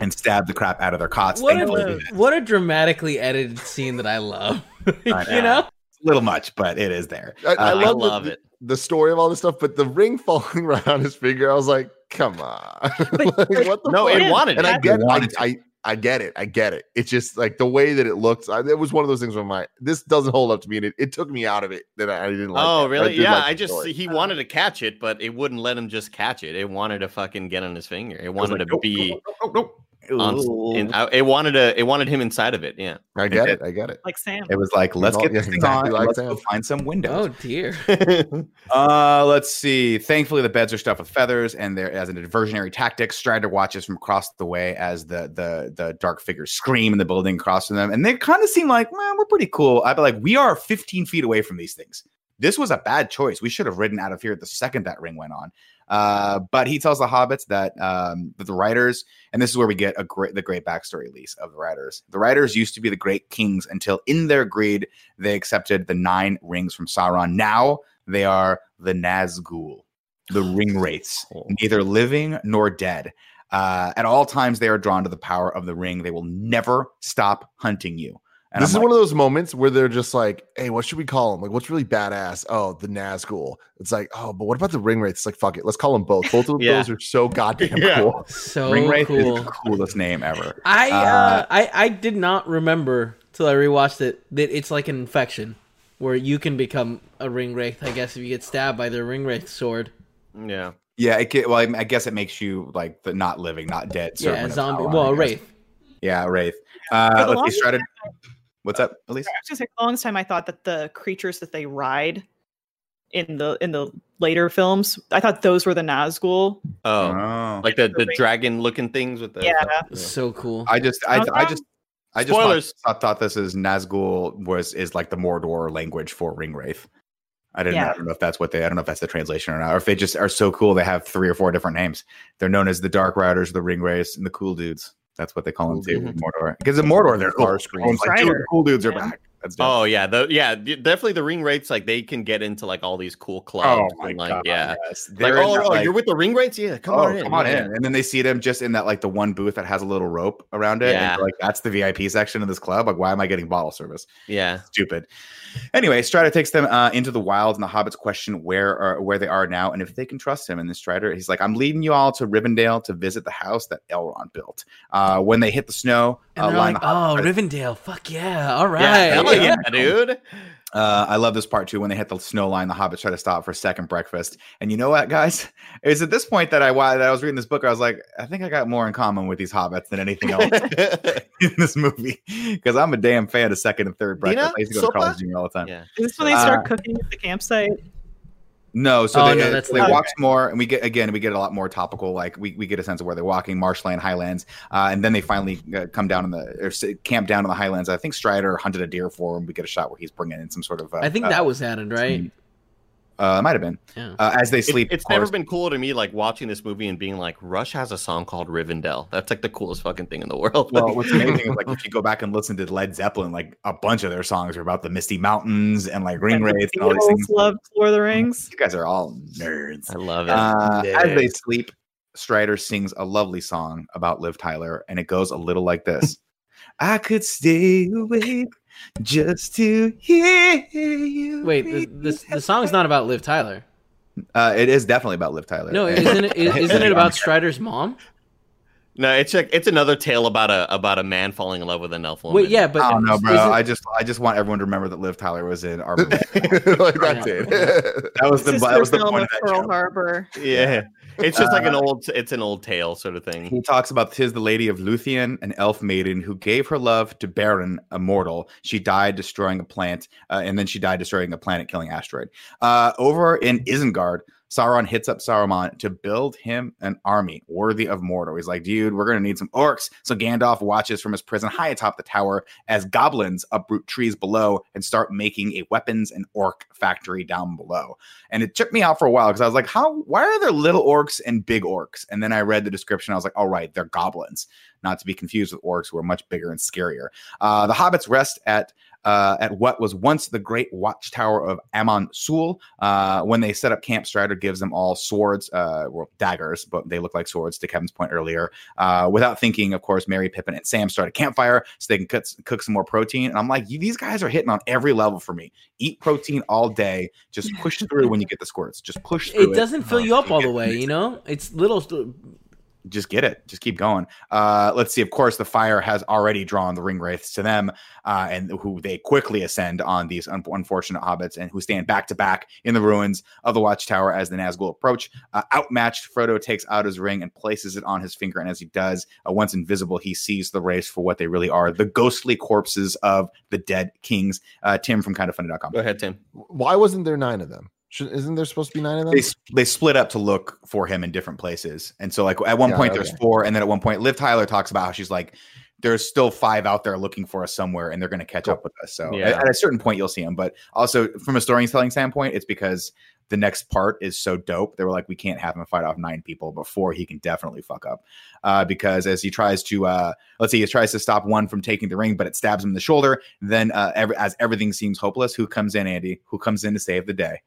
and stab the crap out of their cots. What Thankfully, a what a dramatically edited scene that I love. you I know, a little much, but it is there. I, I Uh, I love, love the, it. the story of all this stuff, but the ring falling right on his finger, I was like, come on. like, what the No, fuck? it wanted and I it. get It wanted I, I I get it. I get it. It's just like the way that it looks. I, it was one of those things where my this doesn't hold up to me, and it, it took me out of it that I, I didn't like. Oh, that. really? did yeah, like I just story. he wanted to catch it, but it wouldn't let him just catch it. It wanted to fucking get on his finger. It wanted like, to nope, be nope, nope. On. Ooh. In, I- it wanted to. It wanted him inside of it. Yeah. I get it. I get it. like Sam. It was like, let's get yeah, this thing exactly on. like let's that. go find some windows. oh dear. Uh, let's see. Thankfully, the beds are stuffed with feathers, and there, as a diversionary tactic, Strider watches from across the way as the the the dark figures scream in the building across from them, and they kind of seem like, man, we're pretty cool. I'd be like, we are 15 feet away from these things. This was a bad choice. We should have ridden out of here the second that ring went on. Uh, but he tells the hobbits that um, that the writers, and this is where we get a great the great backstory, Elise, of the writers. The writers used to be the great kings until, in their greed, they accepted the nine rings from Sauron. Now they are the Nazgul, the ring wraiths, neither living nor dead. Uh, at all times, they are drawn to the power of the ring. They will never stop hunting you. And this I'm is like, one of those moments where they're just like, "Hey, what should we call him? Like, what's really badass? Oh, the Nazgul. It's like, oh, but what about the ring wraith? It's like, fuck it, let's call them both. Both of Yeah. those are so goddamn Yeah. cool. So ring wraith is the coolest name ever. I uh, Uh, I I did not remember till I rewatched it that it's like an infection where you can become a ring wraith. I guess if you get stabbed by their ring wraith sword. yeah. Yeah, it, ca- well, I I guess it makes you like the not living, not dead. Yeah, servant zombie. Sauron, Well, I a wraith. Yeah, wraith. For Uh, let's see, longest Strider. What's uh, up, Elise? I was just saying, the longest time I thought that the creatures that they ride in the in the later films, I thought those were the Nazgul. Oh, Oh. like the the dragon looking things with the. Yeah. So cool. I just, I, Sounds I just, I just Spoilers. thought, thought this is Nazgul was is like the Mordor language for ring wraith. I didn't. Yeah. I don't know if that's what they. I don't know if that's the translation or not, or if they just are so cool they have three or four different names. They're known as the Dark Riders, the Ring Wraiths, and the Cool Dudes. That's what they call them Cool too. Mm-hmm. Mordor. Because in Mordor, they're Car cool. screens. Like, dude, the cool dudes are back. That's dope. Oh yeah, the yeah definitely the ring wraiths like they can get into like all these cool clubs. Oh and, like, yeah, yes. like They're in oh, that, oh like- you're with the ring wraiths, yeah, come oh, on in, come on yeah. in. And then they see them just in that like the one booth that has a little rope around it. Yeah. And like that's the VIP section of this club. Like, why am I getting bottle service? yeah. Stupid. Anyway, Strider takes them uh, into the wilds, and the hobbits question where are where they are now and if they can trust him. And then Strider, he's like, "I'm leading you all to Rivendell to visit the house that Elrond built." Uh, when they hit the snow, And uh, they're line like, the oh, try to- Rivendell, fuck yeah, all right. Yeah, hell yeah. yeah, dude. Uh, I love this part too. When they hit the snow line, the hobbits try to stop for second breakfast. And you know what, guys? It was at this point that I while that I was reading this book, I was like, I think I got more in common with these hobbits than anything else in this movie because I'm a damn fan of second and third breakfast. Dina? I used to go to college junior all the time. yeah. Is this when they start Uh, cooking at the campsite? No, so Oh, they, no, uh, that's they later. walk some more, and we get again we get a lot more topical. Like we, we get a sense of where they're walking, marshland, highlands, uh, and then they finally uh, come down in the or camp down in the highlands. I think Strider hunted a deer for him. We get a shot where he's bringing in some sort of. Uh, I think uh, that was added, right? Uh, it might have been Yeah. uh, as they It- sleep. it's never been cool to me like watching this movie and being like, Rush has a song called Rivendell. That's like the coolest fucking thing in the world. Well, what's amazing is like if you go back and listen to Led Zeppelin, like a bunch of their songs are about the Misty Mountains and like ring And the wraiths and all these things. Beatles loved Lord of the Rings. You guys are all nerds. I love it. Uh, as they sleep, Strider sings a lovely song about Liv Tyler, and it goes a little like this: "I could stay awake just to hear you." Wait, the, the, the song's not about Liv Tyler. uh, it is definitely about Liv Tyler. No, isn't it? Isn't it about Strider's mom? no, it's like it's another tale about a about a man falling in love with an elf woman. Wait, yeah, but I don't know, bro. isn't- I just, I just want everyone to remember that Liv Tyler was in our. movie. like that's it. that was the, that was the point of of that Pearl show. Harbor. yeah. It's just like an Uh, old it's an old tale sort of thing. He talks about tis the lady of Luthien, an elf maiden who gave her love to Beren, a mortal. She died destroying a plant, uh, and then she died destroying a planet killing asteroid. Uh, over in Isengard, Sauron hits up Saruman to build him an army worthy of Mordor. He's like, dude, we're gonna need some orcs. So Gandalf watches from his prison high atop the tower as goblins uproot trees below and start making a weapons and orc factory down below. And it took me out for a while because I was like, how why are there little orcs and big orcs? And then I read the description. I was like, all right, they're goblins, not to be confused with orcs who are much bigger and scarier. Uh, the hobbits rest at uh, at what was once the great watchtower of Amon Sul. Uh, when they set up camp, Strider gives them all swords, uh, well, daggers, but they look like swords to Kevin's point earlier. Uh, without thinking, of course, Merry, Pippin, and Sam start a campfire so they can cook, cook some more protein. And I'm like, these guys are hitting on every level for me. Eat protein all day. Just push through when you get the squirts. Just push through. it doesn't fill you up all the get way, you know. It's little. Just get it just keep going uh let's see of course the fire has already drawn the ring wraiths to them uh and who they quickly ascend on these un- unfortunate hobbits and who stand back to back in the ruins of the watchtower as the nazgul approach uh, outmatched frodo takes out his ring and places it on his finger and as he does uh, once invisible he sees the wraiths for what they really are the ghostly corpses of the dead kings uh tim from kindafunny.com Go ahead, Tim. Why wasn't there nine of them? Should, isn't there supposed to be nine of them? they, they split up to look for him in different places. And so, like, at one Yeah, point, there's four. And then at one point, Liv Tyler talks about how she's like, there's still five out there looking for us somewhere, and they're going to catch up with us. So, Yeah. at, at a certain point, you'll see them. But also, from a storytelling standpoint, it's because the next part is so dope. They were like, we can't have him fight off nine people before he can definitely fuck up. Uh, because as he tries to, uh, let's see, he tries to stop one from taking the ring, but it stabs him in the shoulder. Then, uh, every, as everything seems hopeless, who comes in, Andy? Who comes in to save the day?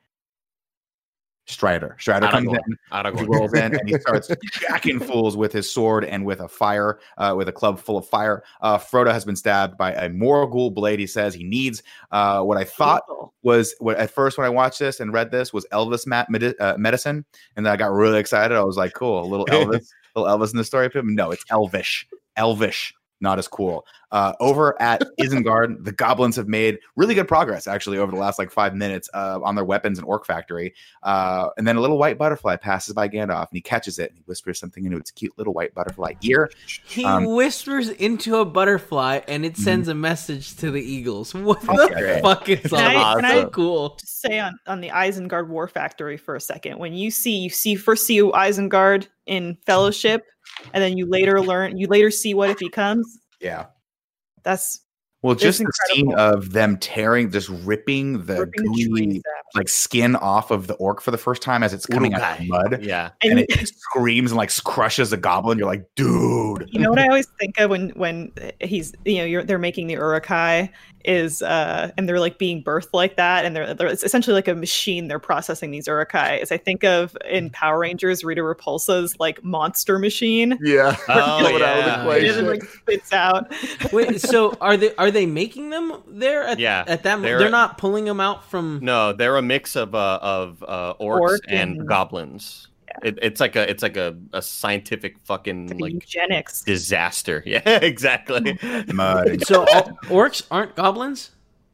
Strider. Strider comes Aragorn. in. He Aragorn. rolls in and he starts jacking fools with his sword and with a fire, uh, with a club full of fire. Uh, Frodo has been stabbed by a Morgul blade. He says he needs uh, what I thought was what at first when I watched this and read this was Elvis mat- medi- uh, medicine, and then I got really excited. I was like, "Cool, a little Elvis, little Elvis in the story." No, it's Elvish, Elvish, not as cool. Uh, over at Isengard, the goblins have made really good progress actually over the last like five minutes uh, on their weapons and orc factory. Uh, and then a little white butterfly passes by Gandalf, and he catches it and he whispers something into its cute little white butterfly ear. He Um, whispers into a butterfly, and it sends a message to the eagles. What the yeah. fuck is Can I- all can I- cool? Just say on, on the Isengard War Factory for a second. When you see you see first see Isengard in Fellowship, and then you later learn you later see what it becomes. Yeah. That's Well, It's just the scene of them tearing, just ripping the ripping gooey, trees like skin off of the orc for the first time as it's coming out of mud. Yeah. and And it screams and like crushes a goblin. You're like, dude, you know what I always think of when when he's you know you're, they're making the Uruk-hai is uh and they're like being birthed like that and they're, they're it's essentially like a machine they're processing these Uruk-hai. As I think of in Power Rangers Rita Repulsa's like monster machine. Yeah. Oh, Coming out of the yeah. clay It like spits out. Wait, so are they are they making them there at Yeah, at that? they're- They're, not pulling them out from. No, they're a mix of uh, of uh, orcs Orc and, and- goblins. It, it's like a it's like a, a scientific fucking Like like eugenics. disaster. Yeah, exactly. Mud. So orcs aren't goblins.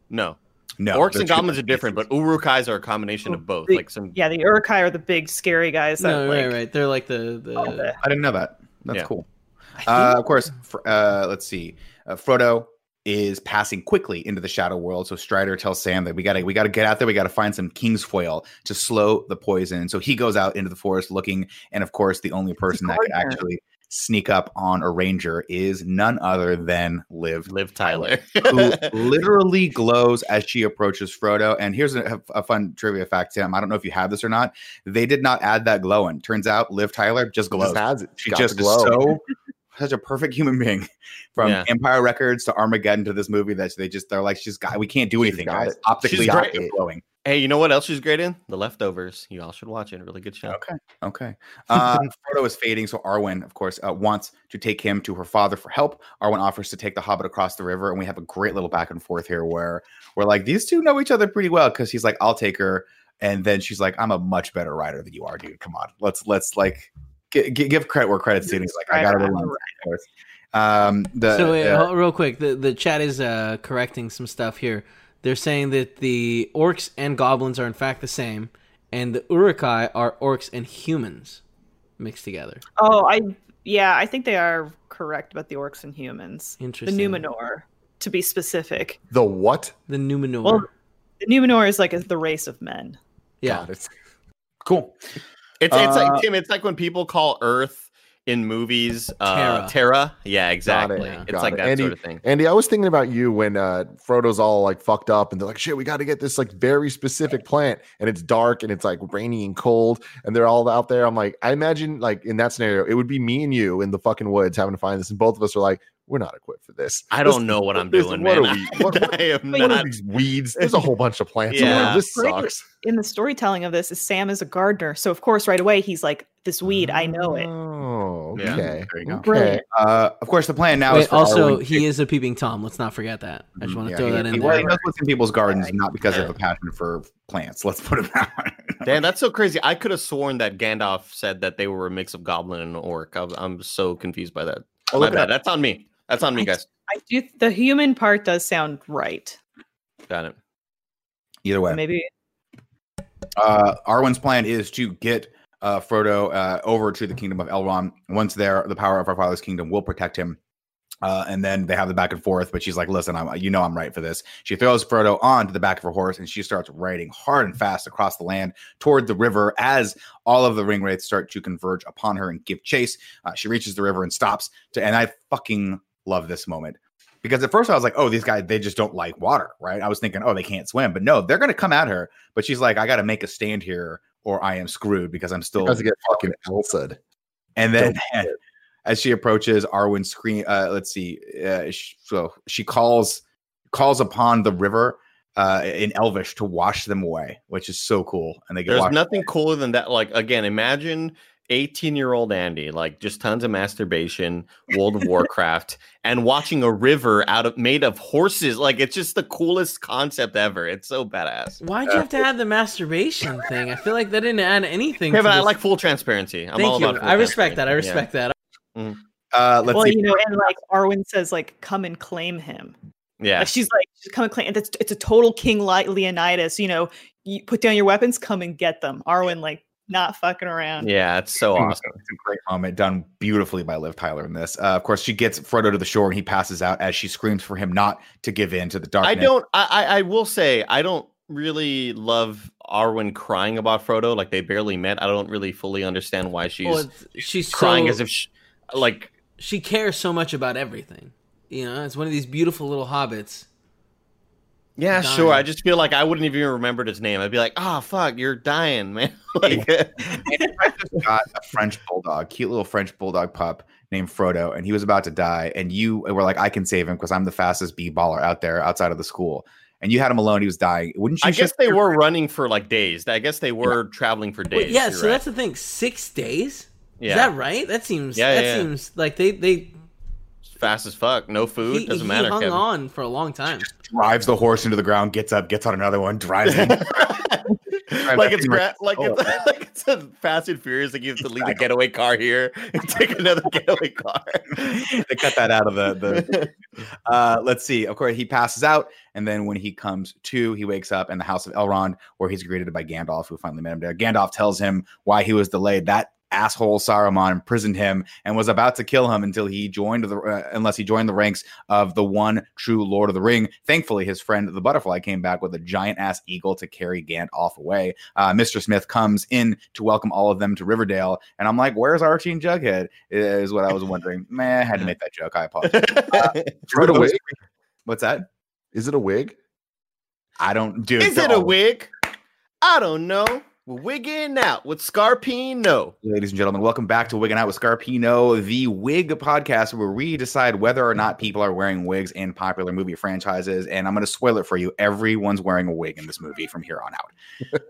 No, No, orcs and goblins are different different, but Uruk-hais are a combination of both. The- Like some Yeah, the Uruk-hai are the big scary guys that No, like right, right. They're like the the. all the- I didn't know that. That's Yeah. cool. Uh, of course, fr- uh, let's see. Uh, Frodo is passing quickly into the shadow world. So Strider tells Sam that we gotta we gotta get out there. We gotta find some kingsfoil to slow the poison. So he goes out into the forest looking, and of course, the only person that could actually sneak up on a ranger is none other than Liv, Liv Tyler. who literally glows as she approaches Frodo. And here's a, a fun trivia fact, Sam. I don't know if you have this or not. They did not add that glowing. Turns out, Liv Tyler just glows. Just has it. She Got just the is so such a perfect human being from Yeah. Empire Records to Armageddon to this movie that they just they're like she's got we can't do She's anything got guys it. optically She's great. glowing. hey, you know what else she's great in? The Leftovers. You all should watch it. Really good show. Okay, okay. Uh, Frodo is fading, so Arwen, of course, uh, wants to take him to her father for help. Arwen offers to take the Hobbit across the river, and we have a great little back and forth here where we're like these two know each other pretty well because he's like I'll take her, and then she's like I'm a much better rider than you are, dude. Come on, let's let's like. Gi- gi- Give credit where credit's due. He's like, I got it. Rider, alone. I'm a Of course. Um, the so wait, uh, hold- real quick, the the chat is uh, correcting some stuff here. They're saying that the orcs and goblins are in fact the same, and the Uruk-hai are orcs and humans mixed together. Oh, I yeah, I think they are correct about the orcs and humans. Interesting. The Interesting. Numenor, to be specific. The what? The Numenor. Well, the Numenor is like a, the race of men. yeah. Got it. cool. It's it's Uh, like Tim. It's like when people call Earth in movies uh, Terra. Terra. Yeah, exactly. it. It's Got like it. that Andy, sort of thing. Andy, I was thinking about you when uh, Frodo's all like fucked up, and they're like, "Shit, we got to get this like very specific plant," and it's dark and it's like rainy and cold, and they're all out there. I'm like, I imagine like in that scenario, it would be me and you in the fucking woods having to find this, and both of us are like, "We're not equipped for this." I don't know what I'm this- doing, what man. Are we, what, what, I am what are not. these weeds? There's a whole bunch of plants. Yeah. around. This sucks. In the storytelling of this, is Sam is a gardener, so of course right away he's like, "This weed, I know it." Oh, Yeah. okay. There you go. Okay. Uh, of course, the plan now is Wait, for also, Arwen he is a peeping tom. Let's not forget that. I just want to Yeah, throw he- that he, in he there. knows what's in people's gardens, not because of a passion for plants. Let's put it that way. Damn, that's so crazy. I could have sworn that Gandalf said that they were a mix of goblin and orc. I'm, I'm so confused by that. Oh, My look it bad. That's on me. That's on me, I- guys. I do. The human part does sound right. Got it. Either way, Maybe uh, Arwen's plan is to get uh, Frodo uh, over to the kingdom of Elrond. Once there, the power of our father's kingdom will protect him. Uh, and then they have the back and forth, but she's like, "Listen, I'm, you know I'm right for this." She throws Frodo onto the back of her horse, and she starts riding hard and fast across the land toward the river. As all of the ring wraiths start to converge upon her and give chase, uh, she reaches the river and stops. To, and I fucking love this moment because at first I was like, "Oh, these guys they just don't like water," right? I was thinking, "Oh, they can't swim," but no, they're going to come at her. But she's like, "I got to make a stand here, or I am screwed because I'm still." Has to get fucking Elsa. And then Don't as she approaches, Arwen scream. Uh, let's see. Uh, sh- so she calls calls upon the river uh, in Elvish to wash them away, which is so cool. And they get There's washed nothing cooler than that. Like again, imagine 18 year old Andy, like just tons of masturbation, World of Warcraft, and watching a river out of made of horses. Like it's just the coolest concept ever. It's so badass. Why'd you have to add the masturbation thing? I feel like that didn't add anything. Kevin, to I this. like full transparency. I'm all Thank you. about. full I respect that. I transparency. Yeah. respect that. Uh, let's well, see. you know, and like Arwen says, like, "Come and claim him." Yeah. Like she's like, she's come and claim. It's, it's a total King Le- Leonidas. You know, you put down your weapons, come and get them. Arwen, like, not fucking around. Yeah, it's so awesome. It's a great moment done beautifully by Liv Tyler in this. Uh, of course, she gets Frodo to the shore and he passes out as she screams for him not to give in to the darkness. I don't. I, I I will say I don't really love Arwen crying about Frodo. Like they barely met. I don't really fully understand why she's Well, she's crying so- as if she, like she cares so much about everything. You know, it's one of these beautiful little hobbits. Yeah, dying. sure. I just feel like I wouldn't even remembered his name. I'd be like, "Ah, fuck, you're dying, man." like, I just got a French bulldog, cute little French bulldog pup named Frodo, and he was about to die. And you were like, I can save him because I'm the fastest b baller out there outside of the school. And you had him alone; he was dying. Wouldn't you? I guess they your- were running for like days. I guess they were traveling for days. Wait, yeah, so right. that's the thing. Six days. yeah, Is that right? That seems. Yeah, that yeah, yeah. seems like they they fast as fuck. No food he, doesn't he matter. hung Kevin. on for a long time. drives the horse into the ground, gets up, gets on another one, drives in. like it's gra- like Oh. it's like it's a Fast and Furious. Like you have to leave the getaway car here and take another getaway car. they cut that out of the the uh let's see of course he passes out and then when he comes to he wakes up in the house of elrond where he's greeted by gandalf who finally met him there gandalf tells him why he was delayed that asshole saruman imprisoned him and was about to kill him until he joined the uh, unless he joined the ranks of the one true lord of the ring thankfully his friend the butterfly came back with a giant ass eagle to carry Gandalf away uh, mr smith comes in to welcome all of them to riverdale and i'm like where's archie and jughead is what i was wondering man i had to make that joke i apologize Is it a wig? What's that? Is it a wig? I don't do. Is it a wig? I don't know. We're wigging out with Scarpino. Ladies and gentlemen, welcome back to Wigging Out with Scarpino, the wig podcast where we decide whether or not people are wearing wigs in popular movie franchises. And I'm going to spoil it for you. Everyone's wearing a wig in this movie from here on out.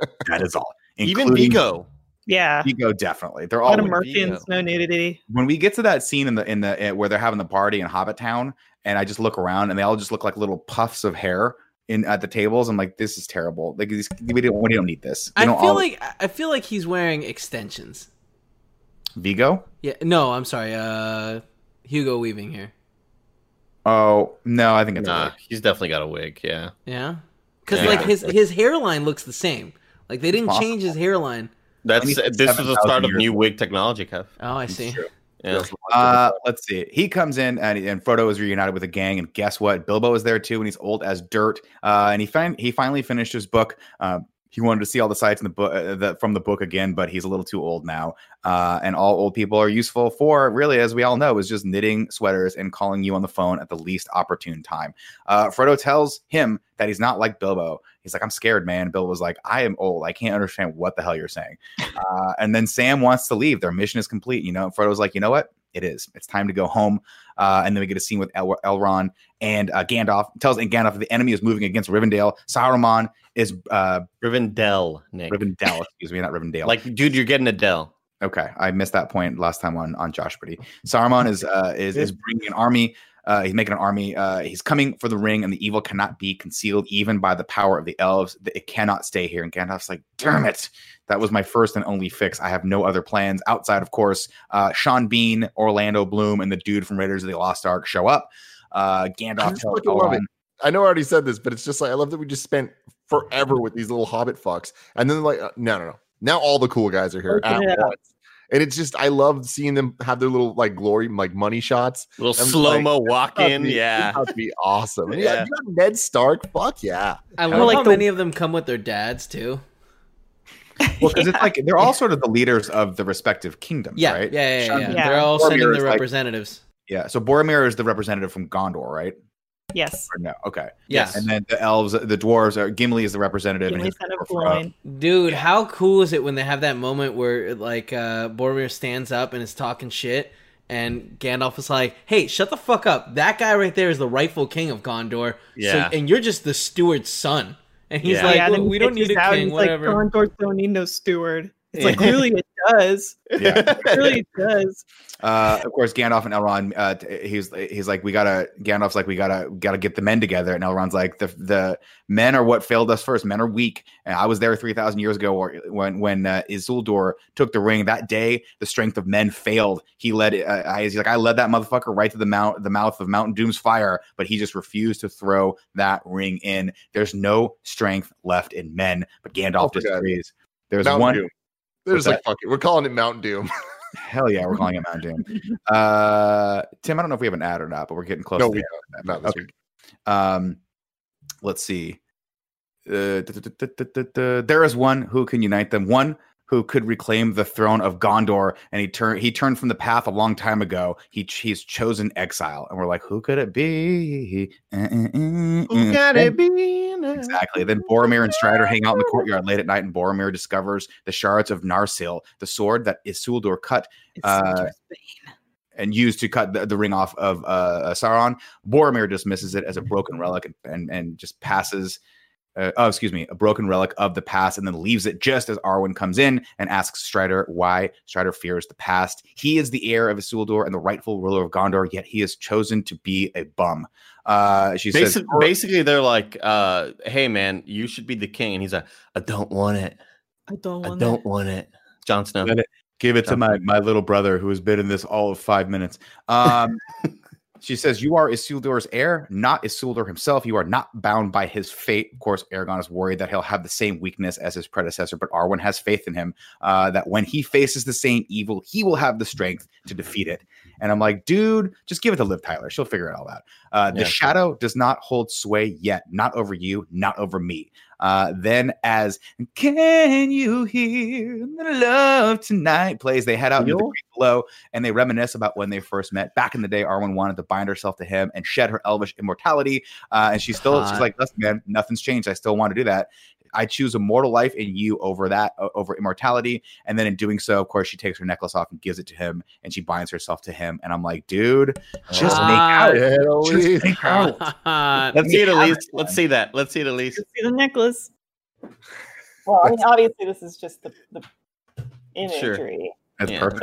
that is all. Even Viggo. Yeah. Viggo, definitely. They're all lot of wigs. Viggo. Murphians, no nudity. when we get to that scene in the in the eh, where they're having the party in Hobbiton, and I just look around and they all just look like little puffs of hair in at the tables. I'm like, this is terrible. Like these, we don't we don't need this. We I don't feel all- like I feel like he's wearing extensions. Viggo. Yeah, no, I'm sorry. Uh, Hugo Weaving here. Oh no, I think it's a Nah, wig. he's definitely got a wig. Yeah. Yeah, because Yeah. like his his hairline looks the same. Like they didn't possible. change his hairline. That's this is the start 7,000 of new wig technology, Kev. Oh, I see. Yeah. Uh, let's see. He comes in and, and Frodo is reunited with a gang, and guess what? Bilbo is there too, and he's old as dirt. Uh, and he fin- he finally finished his book. Uh, he wanted to see all the sites in the book uh, from the book again, but he's a little too old now. Uh, and all old people are useful for really, as we all know, is just knitting sweaters and calling you on the phone at the least opportune time. Uh, Frodo tells him that he's not like Bilbo. He's like, I'm scared, man. Bill was like, I am old. I can't understand what the hell you're saying. Uh, and then Sam wants to leave. Their mission is complete. You know, Frodo's like, you know what? It is. It's time to go home. Uh, and then we get a scene with El- Elrond and uh, Gandalf. Tells and Gandalf the enemy is moving against Rivendell. Saruman is uh, Rivendell, Nick. Rivendell. excuse me, not Rivendell. Like, dude, you're getting a Dell. Okay, I missed that point last time on on Josh Pretty. Saruman is uh, is is bringing an army. Uh, he's making an army. Uh, he's coming for the ring, and the evil cannot be concealed even by the power of the elves. It cannot stay here. And Gandalf's like, "Damn it! That was my first and only fix. I have no other plans outside, of course. Uh, Sean Bean, Orlando Bloom, and the dude from Raiders of the Lost Ark show up. Uh, I Gandalf just tells love it. Elrond, I know I already said this, but it's just like I love that we just spent forever with these little hobbit fucks, and then like uh, no, no, no. Now all the cool guys are here Open at it up. once, and it's just I love seeing them have their little like glory like money shots. Little I'm slow mo walk in. be- Yeah. that'd be awesome. And Yeah. yeah, you got Ned Stark. Fuck yeah. I Well, love like how the- many of them come with their dads too. well, because it's like they're all sort of the leaders of the respective kingdoms, Yeah, right? yeah, yeah, Sean yeah. Yeah. They're all Boromir sending is their like- representatives. yeah. So Boromir is the representative from Gondor, right? Yes. Or no? Okay. Yes. And then the elves, the dwarves, are Gimli is the representative. and Gimli, of people are- Gloin. Dude, how cool is it when they have that moment where like uh Boromir stands up and is talking shit and Gandalf is like, "Hey, shut the fuck up. That guy right there is the rightful king of Gondor. Yeah. So, and you're just the steward's son." And he's Yeah. like, yeah, "Well, "We don't need a out king, he's like, whatever." Gondor don't need no steward. It's Yeah. like, really, it does. Yeah. It really does. Uh, of course, Gandalf and Elrond. Uh, he's he's like, we gotta. Gandalf's like, we gotta gotta get the men together. And Elrond's like, the the men are what failed us first. Men are weak. And I was there three thousand years ago, or when when uh, Isildur took the ring. That day, the strength of men failed. He led. Uh, I, he's like, I led that motherfucker right to the mount, the mouth of Mountain Doom's fire, but he just refused to throw that ring in. There's no strength left in men. But Gandalf Oh, disagrees. There's Mountain one. Doom. They're just like fuck it. We're calling it Mountain Doom. Hell yeah, we're calling it Mountain Doom. Uh, Tim, I don't know if we have an ad or not, but we're getting close. no, to we the don't. This Okay. week. Um, let's see. Uh, there is one who can unite them. One who could reclaim the throne of Gondor, and he turned he turned from the path a long time ago. He he's chosen exile, and we're like, who could it be? Who can it be? Exactly. Then Boromir and Strider hang out in the courtyard late at night, and Boromir discovers the shards of Narsil, the sword that Isildur cut Uh, and used to cut the, the ring off of uh, Sauron. Boromir dismisses it as a broken relic and and, and just passes. Uh, oh, excuse me, a broken relic of the past, and then leaves it just as Arwen comes in and asks Strider why Strider fears the past. He is the heir of Isildur and the rightful ruler of Gondor, yet he has chosen to be a bum. Uh, she says, basically, they're like, uh, "Hey, man, you should be the king," and he's like, "I don't want it. I don't I want don't want it." Jon Snow. Let it- Give it to my my little brother who has been in this all of five minutes. Um, she says, "You are Isildur's heir, not Isildur himself. You are not bound by his fate." Of course, Aragorn is worried that he'll have the same weakness as his predecessor, but Arwen has faith in him uh, that when he faces the same evil, he will have the strength to defeat it. And I'm like, dude, just give it to Liv Tyler. She'll figure it all out. Uh, the Yeah. shadow does not hold sway yet, not over you, not over me. Uh, then, as Can You Hear the Love Tonight plays, they head out into the creek below and they reminisce about when they first met. Back in the day, Arwen wanted to bind herself to him and shed her elvish immortality. Uh, and she's still, she's like, listen, man, nothing's changed. I still want to do that. I choose immortal life in you over that, over immortality. And then in doing so, of course, she takes her necklace off and gives it to him and she binds herself to him. And I'm like, dude, just make Ah, out. Yeah, Just make out. Let's see it at least. Let's see that. Let's see it at least. See the necklace. Well, I mean, obviously, this is just the, the imagery. That's Yeah. perfect.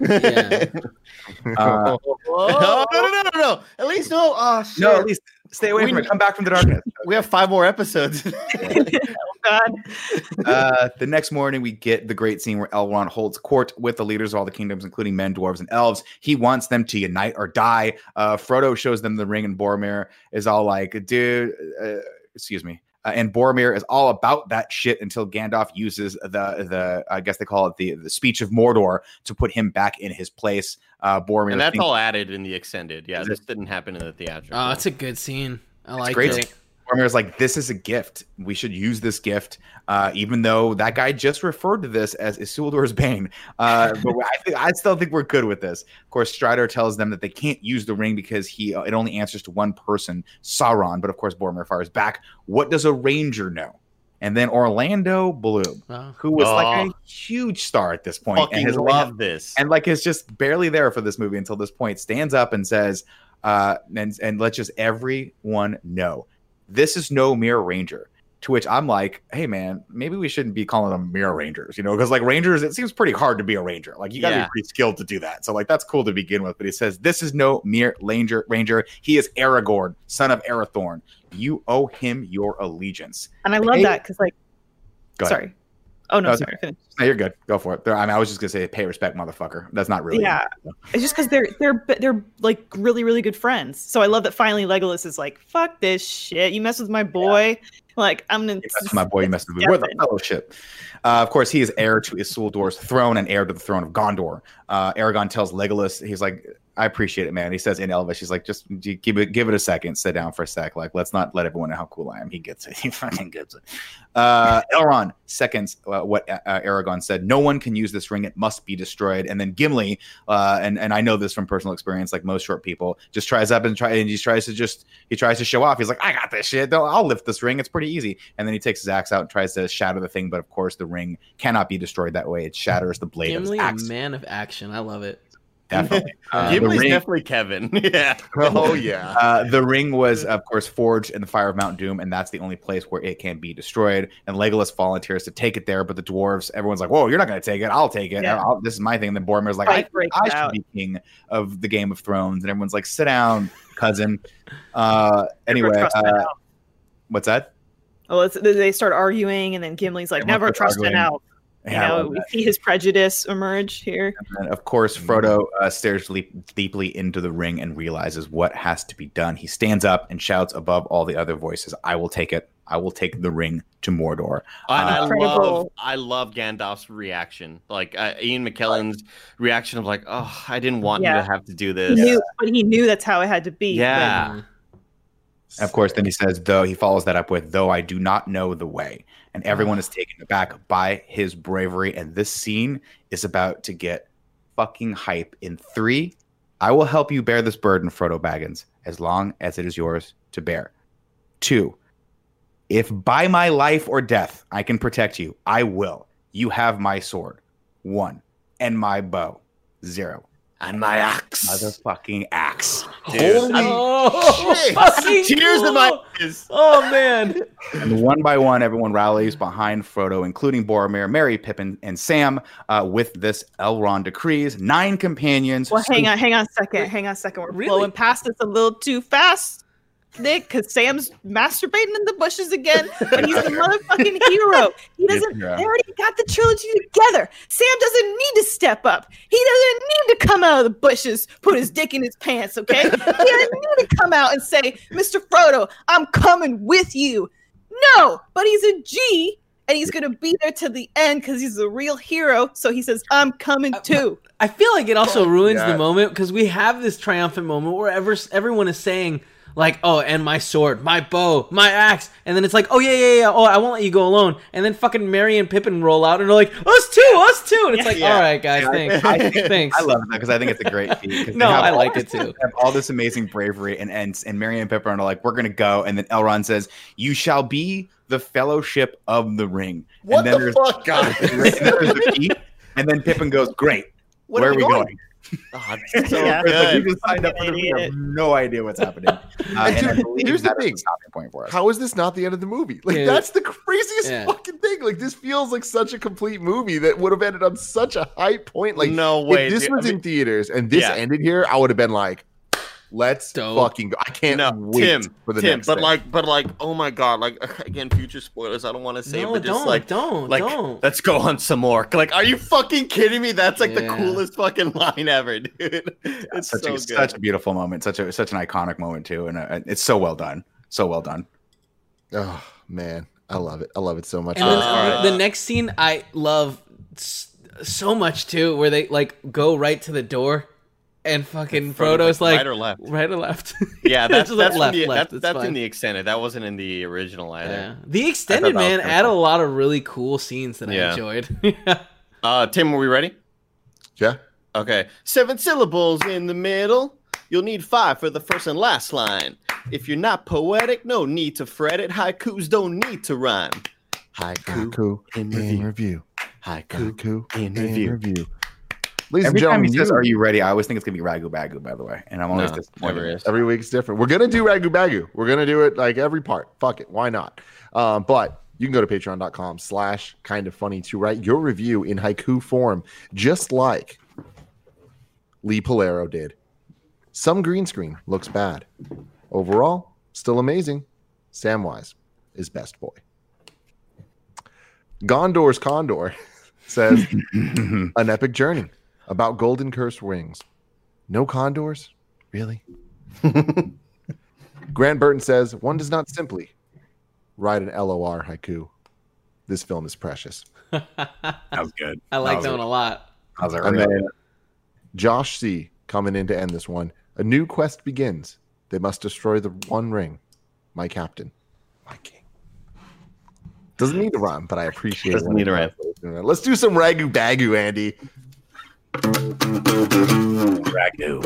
But Uh, no, no, no, no, no. At least no. Oh, shit. no, at least stay away We- from it. Come back from the darkness. we have five more episodes. oh God, uh, the next morning, we get the great scene where Elrond holds court with the leaders of all the kingdoms, including men, dwarves, and elves. He wants them to unite or die. Uh, Frodo shows them the ring, and Boromir is all like, "Dude, uh, excuse me." Uh, and Boromir is all about that shit until Gandalf uses the the I guess they call it the the speech of Mordor to put him back in his place. Uh, Boromir and that's thinks- all added in the extended. Yeah, this didn't happen in the theatrical. Oh, it's a good scene. I like great. it. Boromir's like, this is a gift. We should use this gift, uh, even though that guy just referred to this as Isildur's Bane. Uh, but I, think, I still think we're good with this. Of course, Strider tells them that they can't use the ring because he it only answers to one person, Sauron. But of course, Boromir fires back. What does a ranger know? And then Orlando Bloom, Wow. who was like Oh. a huge star at this point, and fucking has only had- love this. and like is just barely there for this movie until this point stands up and says uh and and let just everyone know this is no mirror ranger to which i'm like hey man maybe we shouldn't be calling them mirror rangers you know because like rangers it seems pretty hard to be a ranger like you gotta Yeah. be pretty skilled to do that so like that's cool to begin with but he says this is no mere ranger ranger he is aragorn son of arathorn you owe him your allegiance and I love Hey- that because, like, Go ahead. sorry. Oh no, No, sorry. Finish. no, you're good go for it i mean i was just gonna say pay respect motherfucker that's not really Yeah. It's just because they're they're they're like really really good friends. So I love that finally Legolas is like, "Fuck this shit! You mess with my boy, like I'm gonna." That's my boy, you messed with me. We're the fellowship. Uh, of course, he is heir to Isildur's throne and heir to the throne of Gondor. Uh, Aragorn tells Legolas, he's like, I appreciate it, man. He says in Elvish, he's like, just give it, give it a second, sit down for a sec. Like, let's not let everyone know how cool I am. He gets it. He fucking gets it. Uh, Elrond seconds uh, what uh, Aragorn said. No one can use this ring. It must be destroyed. And then Gimli, uh, and and I know this from personal experience, like most short people, just tries up and try and he tries to just he tries to show off. He's like, I got this shit. I'll lift this ring. It's pretty easy. And then he takes his axe out and tries to shatter the thing. But of course, the ring cannot be destroyed that way. It shatters the blade Gimli, of a his axe. man of action. I love it. Definitely. Uh, the Gimli's ring- definitely Kevin. yeah. Oh yeah. Uh, the ring was, of course, forged in the fire of Mount Doom, and that's the only place where it can be destroyed. And Legolas volunteers to take it there, but the dwarves, everyone's like, "Whoa, you're not going to take it? I'll take it. Yeah. I'll- this is my thing." And then Boromir's like, Fight "I, I should out. be king of the Game of Thrones," and everyone's like, "Sit down, cousin." Uh, anyway, Never trust an uh, what's that? Well, they start arguing, and then Gimli's like, Everyone "Never starts trust an arguing. elf." You Yeah, I know, we see his prejudice emerge here. And of course, Frodo uh, stares leap, deeply into the ring and realizes what has to be done. He stands up and shouts above all the other voices, "I will take it. I will take the ring to Mordor." And I Uh, love I love Gandalf's reaction. Like uh, Ian McKellen's reaction of like, "Oh, I didn't want you to have to do He this." knew, but he knew that's how it had to be. Yeah. Mm. And of course, then he says, though he follows that up with, though I do not know the way. And everyone ah. is taken aback by his bravery. And this scene is about to get fucking hype in three. I will help you bear this burden, Frodo Baggins, as long as it is yours to bear. Two, if by my life or death I can protect you, I will. You have my sword. One. And my bow. Zero. And my axe. Motherfucking axe. Dude. Holy Oh, shit. fucking Tears in my eyes. Oh, man. And one by one, everyone rallies behind Frodo, including Boromir, Merry, Pippin, and Sam, uh, with this Elrond decrees. Nine companions. Well, hang on, hang on a second, hang on a second. We're Really? flowing past this a little too fast, Nick, because Sam's masturbating in the bushes again, and he's the motherfucking hero. He doesn't. the hero. They already got the trilogy together. Sam doesn't need to step up. He doesn't need to come out of the bushes, put his dick in his pants. Okay, he doesn't need to come out and say, "Mr. Frodo, I'm coming with you." No, but he's a G. And he's gonna be there to the end because he's a real hero. So he says, "I'm coming uh, too." I feel like it also ruins yeah. the moment because we have this triumphant moment where ever, everyone is saying like, "Oh, and my sword, my bow, my axe, and then it's like, "Oh yeah, yeah, yeah. Oh, I won't let you go alone." And then fucking Merry and Pippin roll out and they're like, "Us too, us too," and it's like, Yeah. "All right, guys, Yeah, thanks, I think- thanks." I love that because I think it's a great feat. 'cause they No, I all like this- it too. Have all this amazing bravery, and and and Merry and Pippin are like, "We're gonna go," and then Elrond says, "You shall be the Fellowship of the Ring." What and then the there's- fuck, guys? and then there's the key, and then Pippin goes, "Great, What where are are we we going? going?" Oh, so Yeah. It's like, just signed up for the ring. I have no idea what's happening. Uh, And and I dude, here's the that is thing. stopping point for us. How is this not the end of the movie? Like Yeah. that's the craziest Yeah. fucking thing. Like this feels like such a complete movie that would have ended on such a high point. Like no way. if this dude. was I in theaters and this Yeah. ended here, I would have been like, "Let's Dope. fucking go!" I can't no, wait Tim, for the Tim, next. but thing. like, but like, oh my god, like again, future spoilers. I don't want to say, no, but just don't, like, don't, like, don't. let's go on some more. Like, are you fucking kidding me? That's like the coolest fucking line ever, dude. It's such so a good. such a beautiful moment, such a such an iconic moment too, and uh, it's so well done, so well done. oh man, I love it. I love it so much. And then Uh, the next scene I love so much too, where they like go right to the door, and fucking Frodo's like right or left. right or left. Yeah, that's Just like left, the, left, that's, that's in the extended. That wasn't in the original either. Yeah. The extended man kinda had a lot of really cool scenes that I Yeah. enjoyed. Uh, Tim, are we ready? yeah, Okay. Seven syllables in the middle. You'll need five for the first and last line. If you're not poetic, no need to fret it. Haikus don't need to rhyme. Haiku, Haiku in in review. review. Haiku. Haiku in in review. review. Ladies Every and time gentlemen, he says, "Are you ready?" I always think it's gonna be Ragu Bagu. By the way, and I'm always No, disappointed. is. Every week's different. We're gonna do Ragu Bagu. We're gonna do it like every part. Fuck it. Why not? Um, but you can go to patreon.com slash kind of funny to write your review in haiku form, just like Lee Polero did. Some green screen looks bad. Overall, still amazing. Samwise is best boy. Gondor's Condor says an epic journey about golden cursed wings. No condors? Really? Grant Burton says one does not simply write an LOR haiku. This film is precious. That was good. I like was that a- one a lot. That And really then Josh C coming in to end this one. A new quest begins. They must destroy the one ring. My captain. My king. Doesn't need to rhyme, but I appreciate Doesn't need it to does. Let's do some ragu bagu, Andy. Ragu.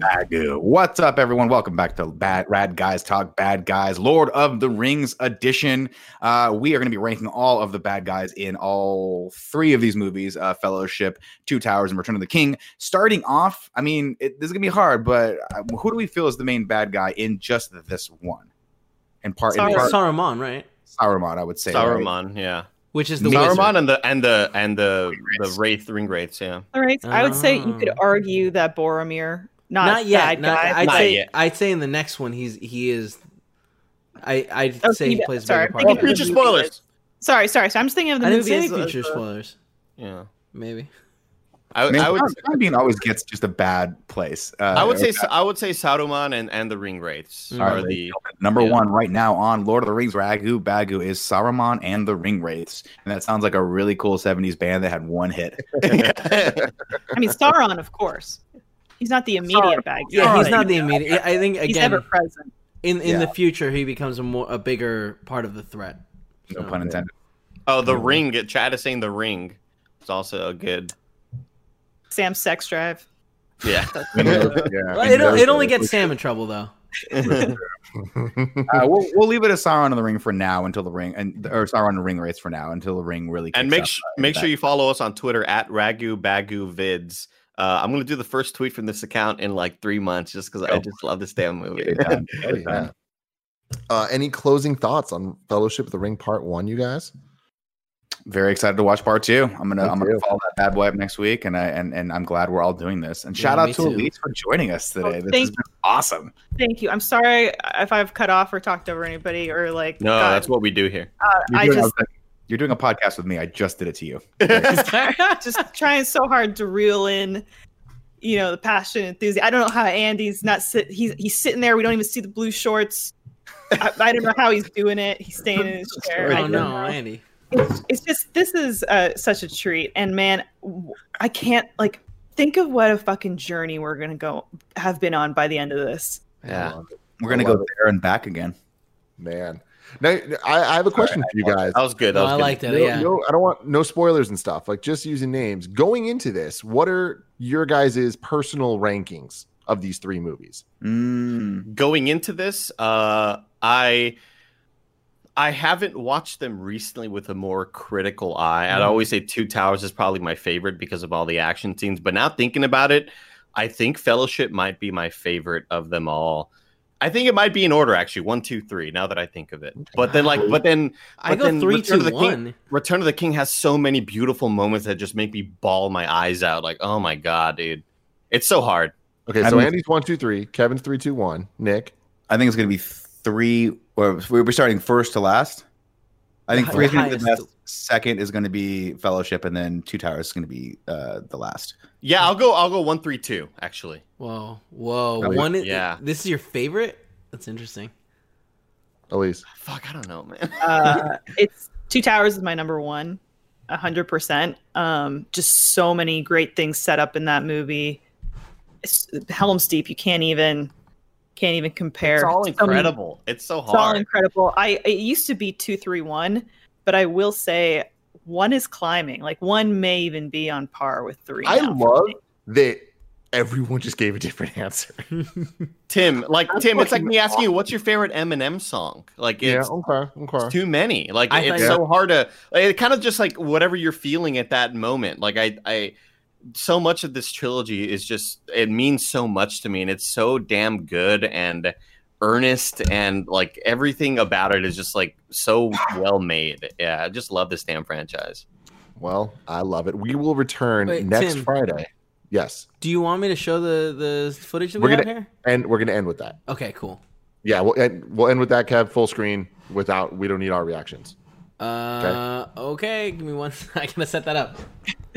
Ragu. What's up, everyone? Welcome back to Bad Rad Guys Talk Bad Guys, Lord of the Rings edition. Uh, we are going to be ranking all of the bad guys in all three of these movies: uh, Fellowship, Two Towers, and Return of the King. Starting off, I mean, it, this is going to be hard, but uh, who do we feel is the main bad guy in just this one? In part, in part Saruman, right? Saruman, I would say. right? Saruman, yeah. Which is the Saruman wizard. and the and the and the the wraith ring wraiths, yeah. All right. I would say you could Oh. argue that Boromir, not, Not yet. bad Not, guy. I'd Not say yet. I'd say in the next one he's he is. I I'd Oh, say he yeah, plays a bigger oh, part. thinking Oh, the future spoilers. Sorry, sorry. So I'm just thinking of the I didn't movie say any as, as future spoilers. Yeah. Maybe. I, I, mean, I would Bean always gets just a bad place. Uh, I would say okay. I would say Saruman and, and the ring wraiths Mm. are the Number Yeah. one right now on Lord of the Rings Ragu Bagu is Saruman and the Ring Wraiths. And that sounds like a really cool 70s band that had one hit. I mean, Sauron, of course. He's not the immediate bad guy. Yeah, he's not the immediate. I think again, He's ever present. in in the future he becomes a more a bigger part of the threat. No So- pun intended. Oh, the ring. Chad is saying the ring. It's also a good. Sam's sex drive. Yeah. yeah. Well, it, it only gets Sam in trouble though. Uh, we'll we'll leave it as Sauron in the ring for now until the ring and or Sauron in the ring wraiths for now until the ring really. and make up, sh- uh, make that- sure you follow us on Twitter at Ragu Bagu Vids. Uh, I'm gonna do the first tweet from this account in like three months, just because I just love this damn movie. Get it done. Get Oh, it done. yeah. Uh, any closing thoughts on Fellowship of the Ring Part One, you guys? Very excited to watch part two. I'm gonna Me I'm gonna follow that bad boy up next week, and I and, and I'm glad we're all doing this. And shout Yeah, out to too. Elise for joining us today. Oh, this has been awesome. Thank you. I'm sorry if I've cut off or talked over anybody or like. no, God, that's what we do here. uh, You're I doing, just you're doing a podcast with me. I just did it to you. just trying so hard to reel in, you know, the passion, and enthusiasm. I don't know how Andy's not sit. He's he's sitting there. We don't even see the blue shorts. I, I don't know how he's doing it. He's staying in his chair. I Oh don't no, know. Andy. It's, it's just this is uh, such a treat and man I can't like think of what a fucking journey we're gonna go have been on by the end of this Yeah. We're gonna go it. there and back again. Man, now I, I have a question for you guys. That was good. That No, was I good. liked it. No, Yeah. no, I don't want no spoilers and stuff. Like just using names. Going into this, what are your guys' personal rankings of these three movies? Mm. going into this, uh, I I haven't watched them recently with a more critical eye. I'd Mhm. always say Two Towers is probably my favorite because of all the action scenes. But now thinking about it, I think Fellowship might be my favorite of them all. I think it might be in order actually, one, two, three. Now that I think of it, but then like, but then I but go then three, Return two, of the King- one. Return of the King has so many beautiful moments that just make me bawl my eyes out. Like, oh my god, dude, it's so hard. Okay, I so mean- Andy's one, two, three. Kevin's three, two, one. Nick. I think it's gonna be three. Or we're starting first to last. I think The three is gonna be the best. Second is going to be Fellowship, and then Two Towers is going to be uh, the last. Yeah, I'll go. I'll go one, three, two. Actually, Whoa, whoa. One. yeah. This is your favorite. That's interesting. Elise. fuck, I don't know, man. uh, it's two towers is my number one a hundred percent um just so many great things set up in that movie it's, helm's deep you can't even can't even compare It's all So many- incredible. It's so hard. It's all incredible. I it used to be two three one, but I will say one is climbing. Like one may even be on par with three. I love that everyone just gave a different answer. Tim, like I'm Tim, it's like me asking you, what's your favorite Eminem song? Like yeah, it's, okay, it's too many. Like I it's thought- so hard to. Like, it kind of just like whatever you're feeling at that moment. Like I, I, so much of this trilogy is just it means so much to me, and it's so damn good and earnest, and like everything about it is just like so well made. Yeah, I just love this damn franchise. Well, I love it. We will return Wait, next Tim. Friday. Yes, Do you want me to show the the footage that We're we have gonna- here? and we're gonna end with that. Okay, cool. Yeah, we'll end, we'll end with that, Kev. Full screen without. We don't need our reactions. Uh, okay. Give me one. I gotta set that up.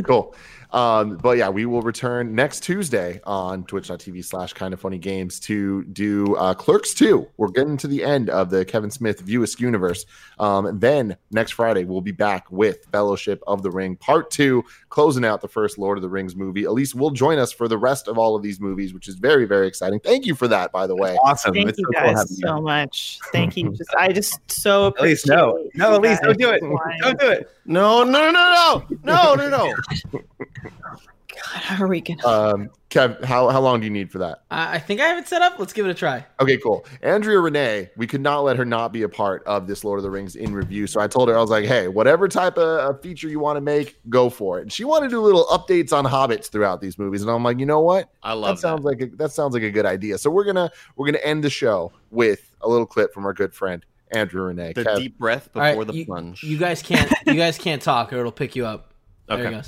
Cool. Um, but yeah, we will return next Tuesday on twitch.tv slash kind of funny games to do uh, Clerks 2. We're getting to the end of the Kevin Smith View Askew universe. Um, then next Friday, we'll be back with Fellowship of the Ring Part 2, closing out the first Lord of the Rings movie. Elise will join us for the rest of all of these movies, which is very, very exciting. Thank you for that, by the way. Awesome. Thank It's you so cool guys you. so much. Thank you. Just I just so Elise, no. No, you Elise, don't do it. Don't do it. No, no, no, no, no, no, no. God, how are we gonna? Um, Kev, how, how long do you need for that? I, I think I have it set up. Let's give it a try. Okay, cool. Andrea Renee, we could not let her not be a part of this Lord of the Rings in review. So I told her, I was like, hey, whatever type of of feature you want to make, go for it. And she wanted to do little updates on hobbits throughout these movies. And I'm like, you know what? I love That love sounds that. like a, that sounds like a good idea. So we're gonna we're gonna end the show with a little clip from our good friend Andrea Renee. The Kev, deep breath All right, before the you, plunge. You guys can't. you guys can't talk, or it'll pick you up. There Okay.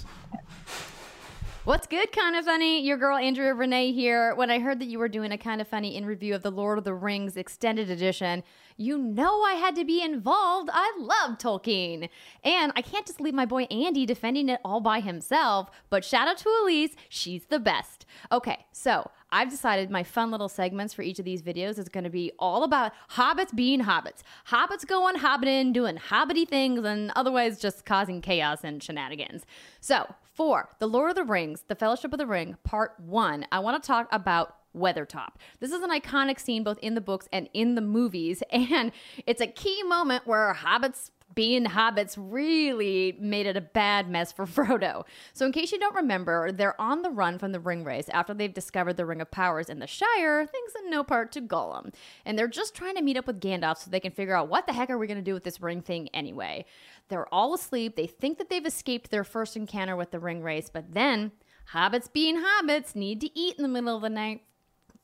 What's good, kind of funny? Your girl Andrea Renee here. When I heard that you were doing a kind of funny in review of the Lord of the Rings extended edition, you know I had to be involved. I love Tolkien. And I can't just leave my boy Andy defending it all by himself, but shout out to Elise. She's the best. Okay, so I've decided my fun little segments for each of these videos is going to be all about hobbits being hobbits. Hobbits going hobbiting, doing hobbity things, and otherwise just causing chaos and shenanigans. So, for The Lord of the Rings, The Fellowship of the Ring, Part 1, I want to talk about Weathertop. This is an iconic scene both in the books and in the movies, and it's a key moment where hobbits being hobbits really made it a bad mess for Frodo. So, in case you don't remember, they're on the run from the ring wraiths after they've discovered the Ring of Powers in the Shire, things in no part to Gollum. And they're just trying to meet up with Gandalf so they can figure out what the heck are we going to do with this ring thing anyway. They're all asleep. They think that they've escaped their first encounter with the ring wraiths, but then hobbits being hobbits need to eat in the middle of the night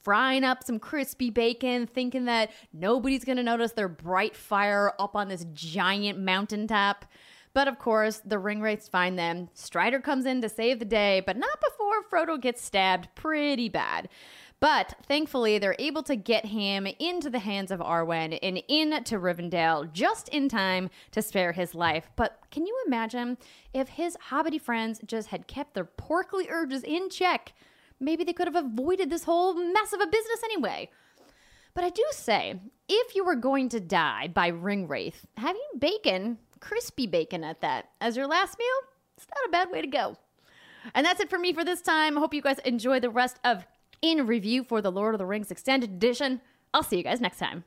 frying up some crispy bacon, thinking that nobody's going to notice their bright fire up on this giant mountaintop. But of course, the ring wraiths find them. Strider comes in to save the day, but not before Frodo gets stabbed pretty bad. But thankfully, they're able to get him into the hands of Arwen and into Rivendell just in time to spare his life. But can you imagine if his hobbity friends just had kept their porkly urges in check? Maybe they could have avoided this whole mess of a business anyway. But I do say, if you were going to die by ring wraith, having bacon, crispy bacon at that, as your last meal, it's not a bad way to go. And that's it for me for this time. I hope you guys enjoy the rest of In Review for the Lord of the Rings Extended Edition. I'll see you guys next time.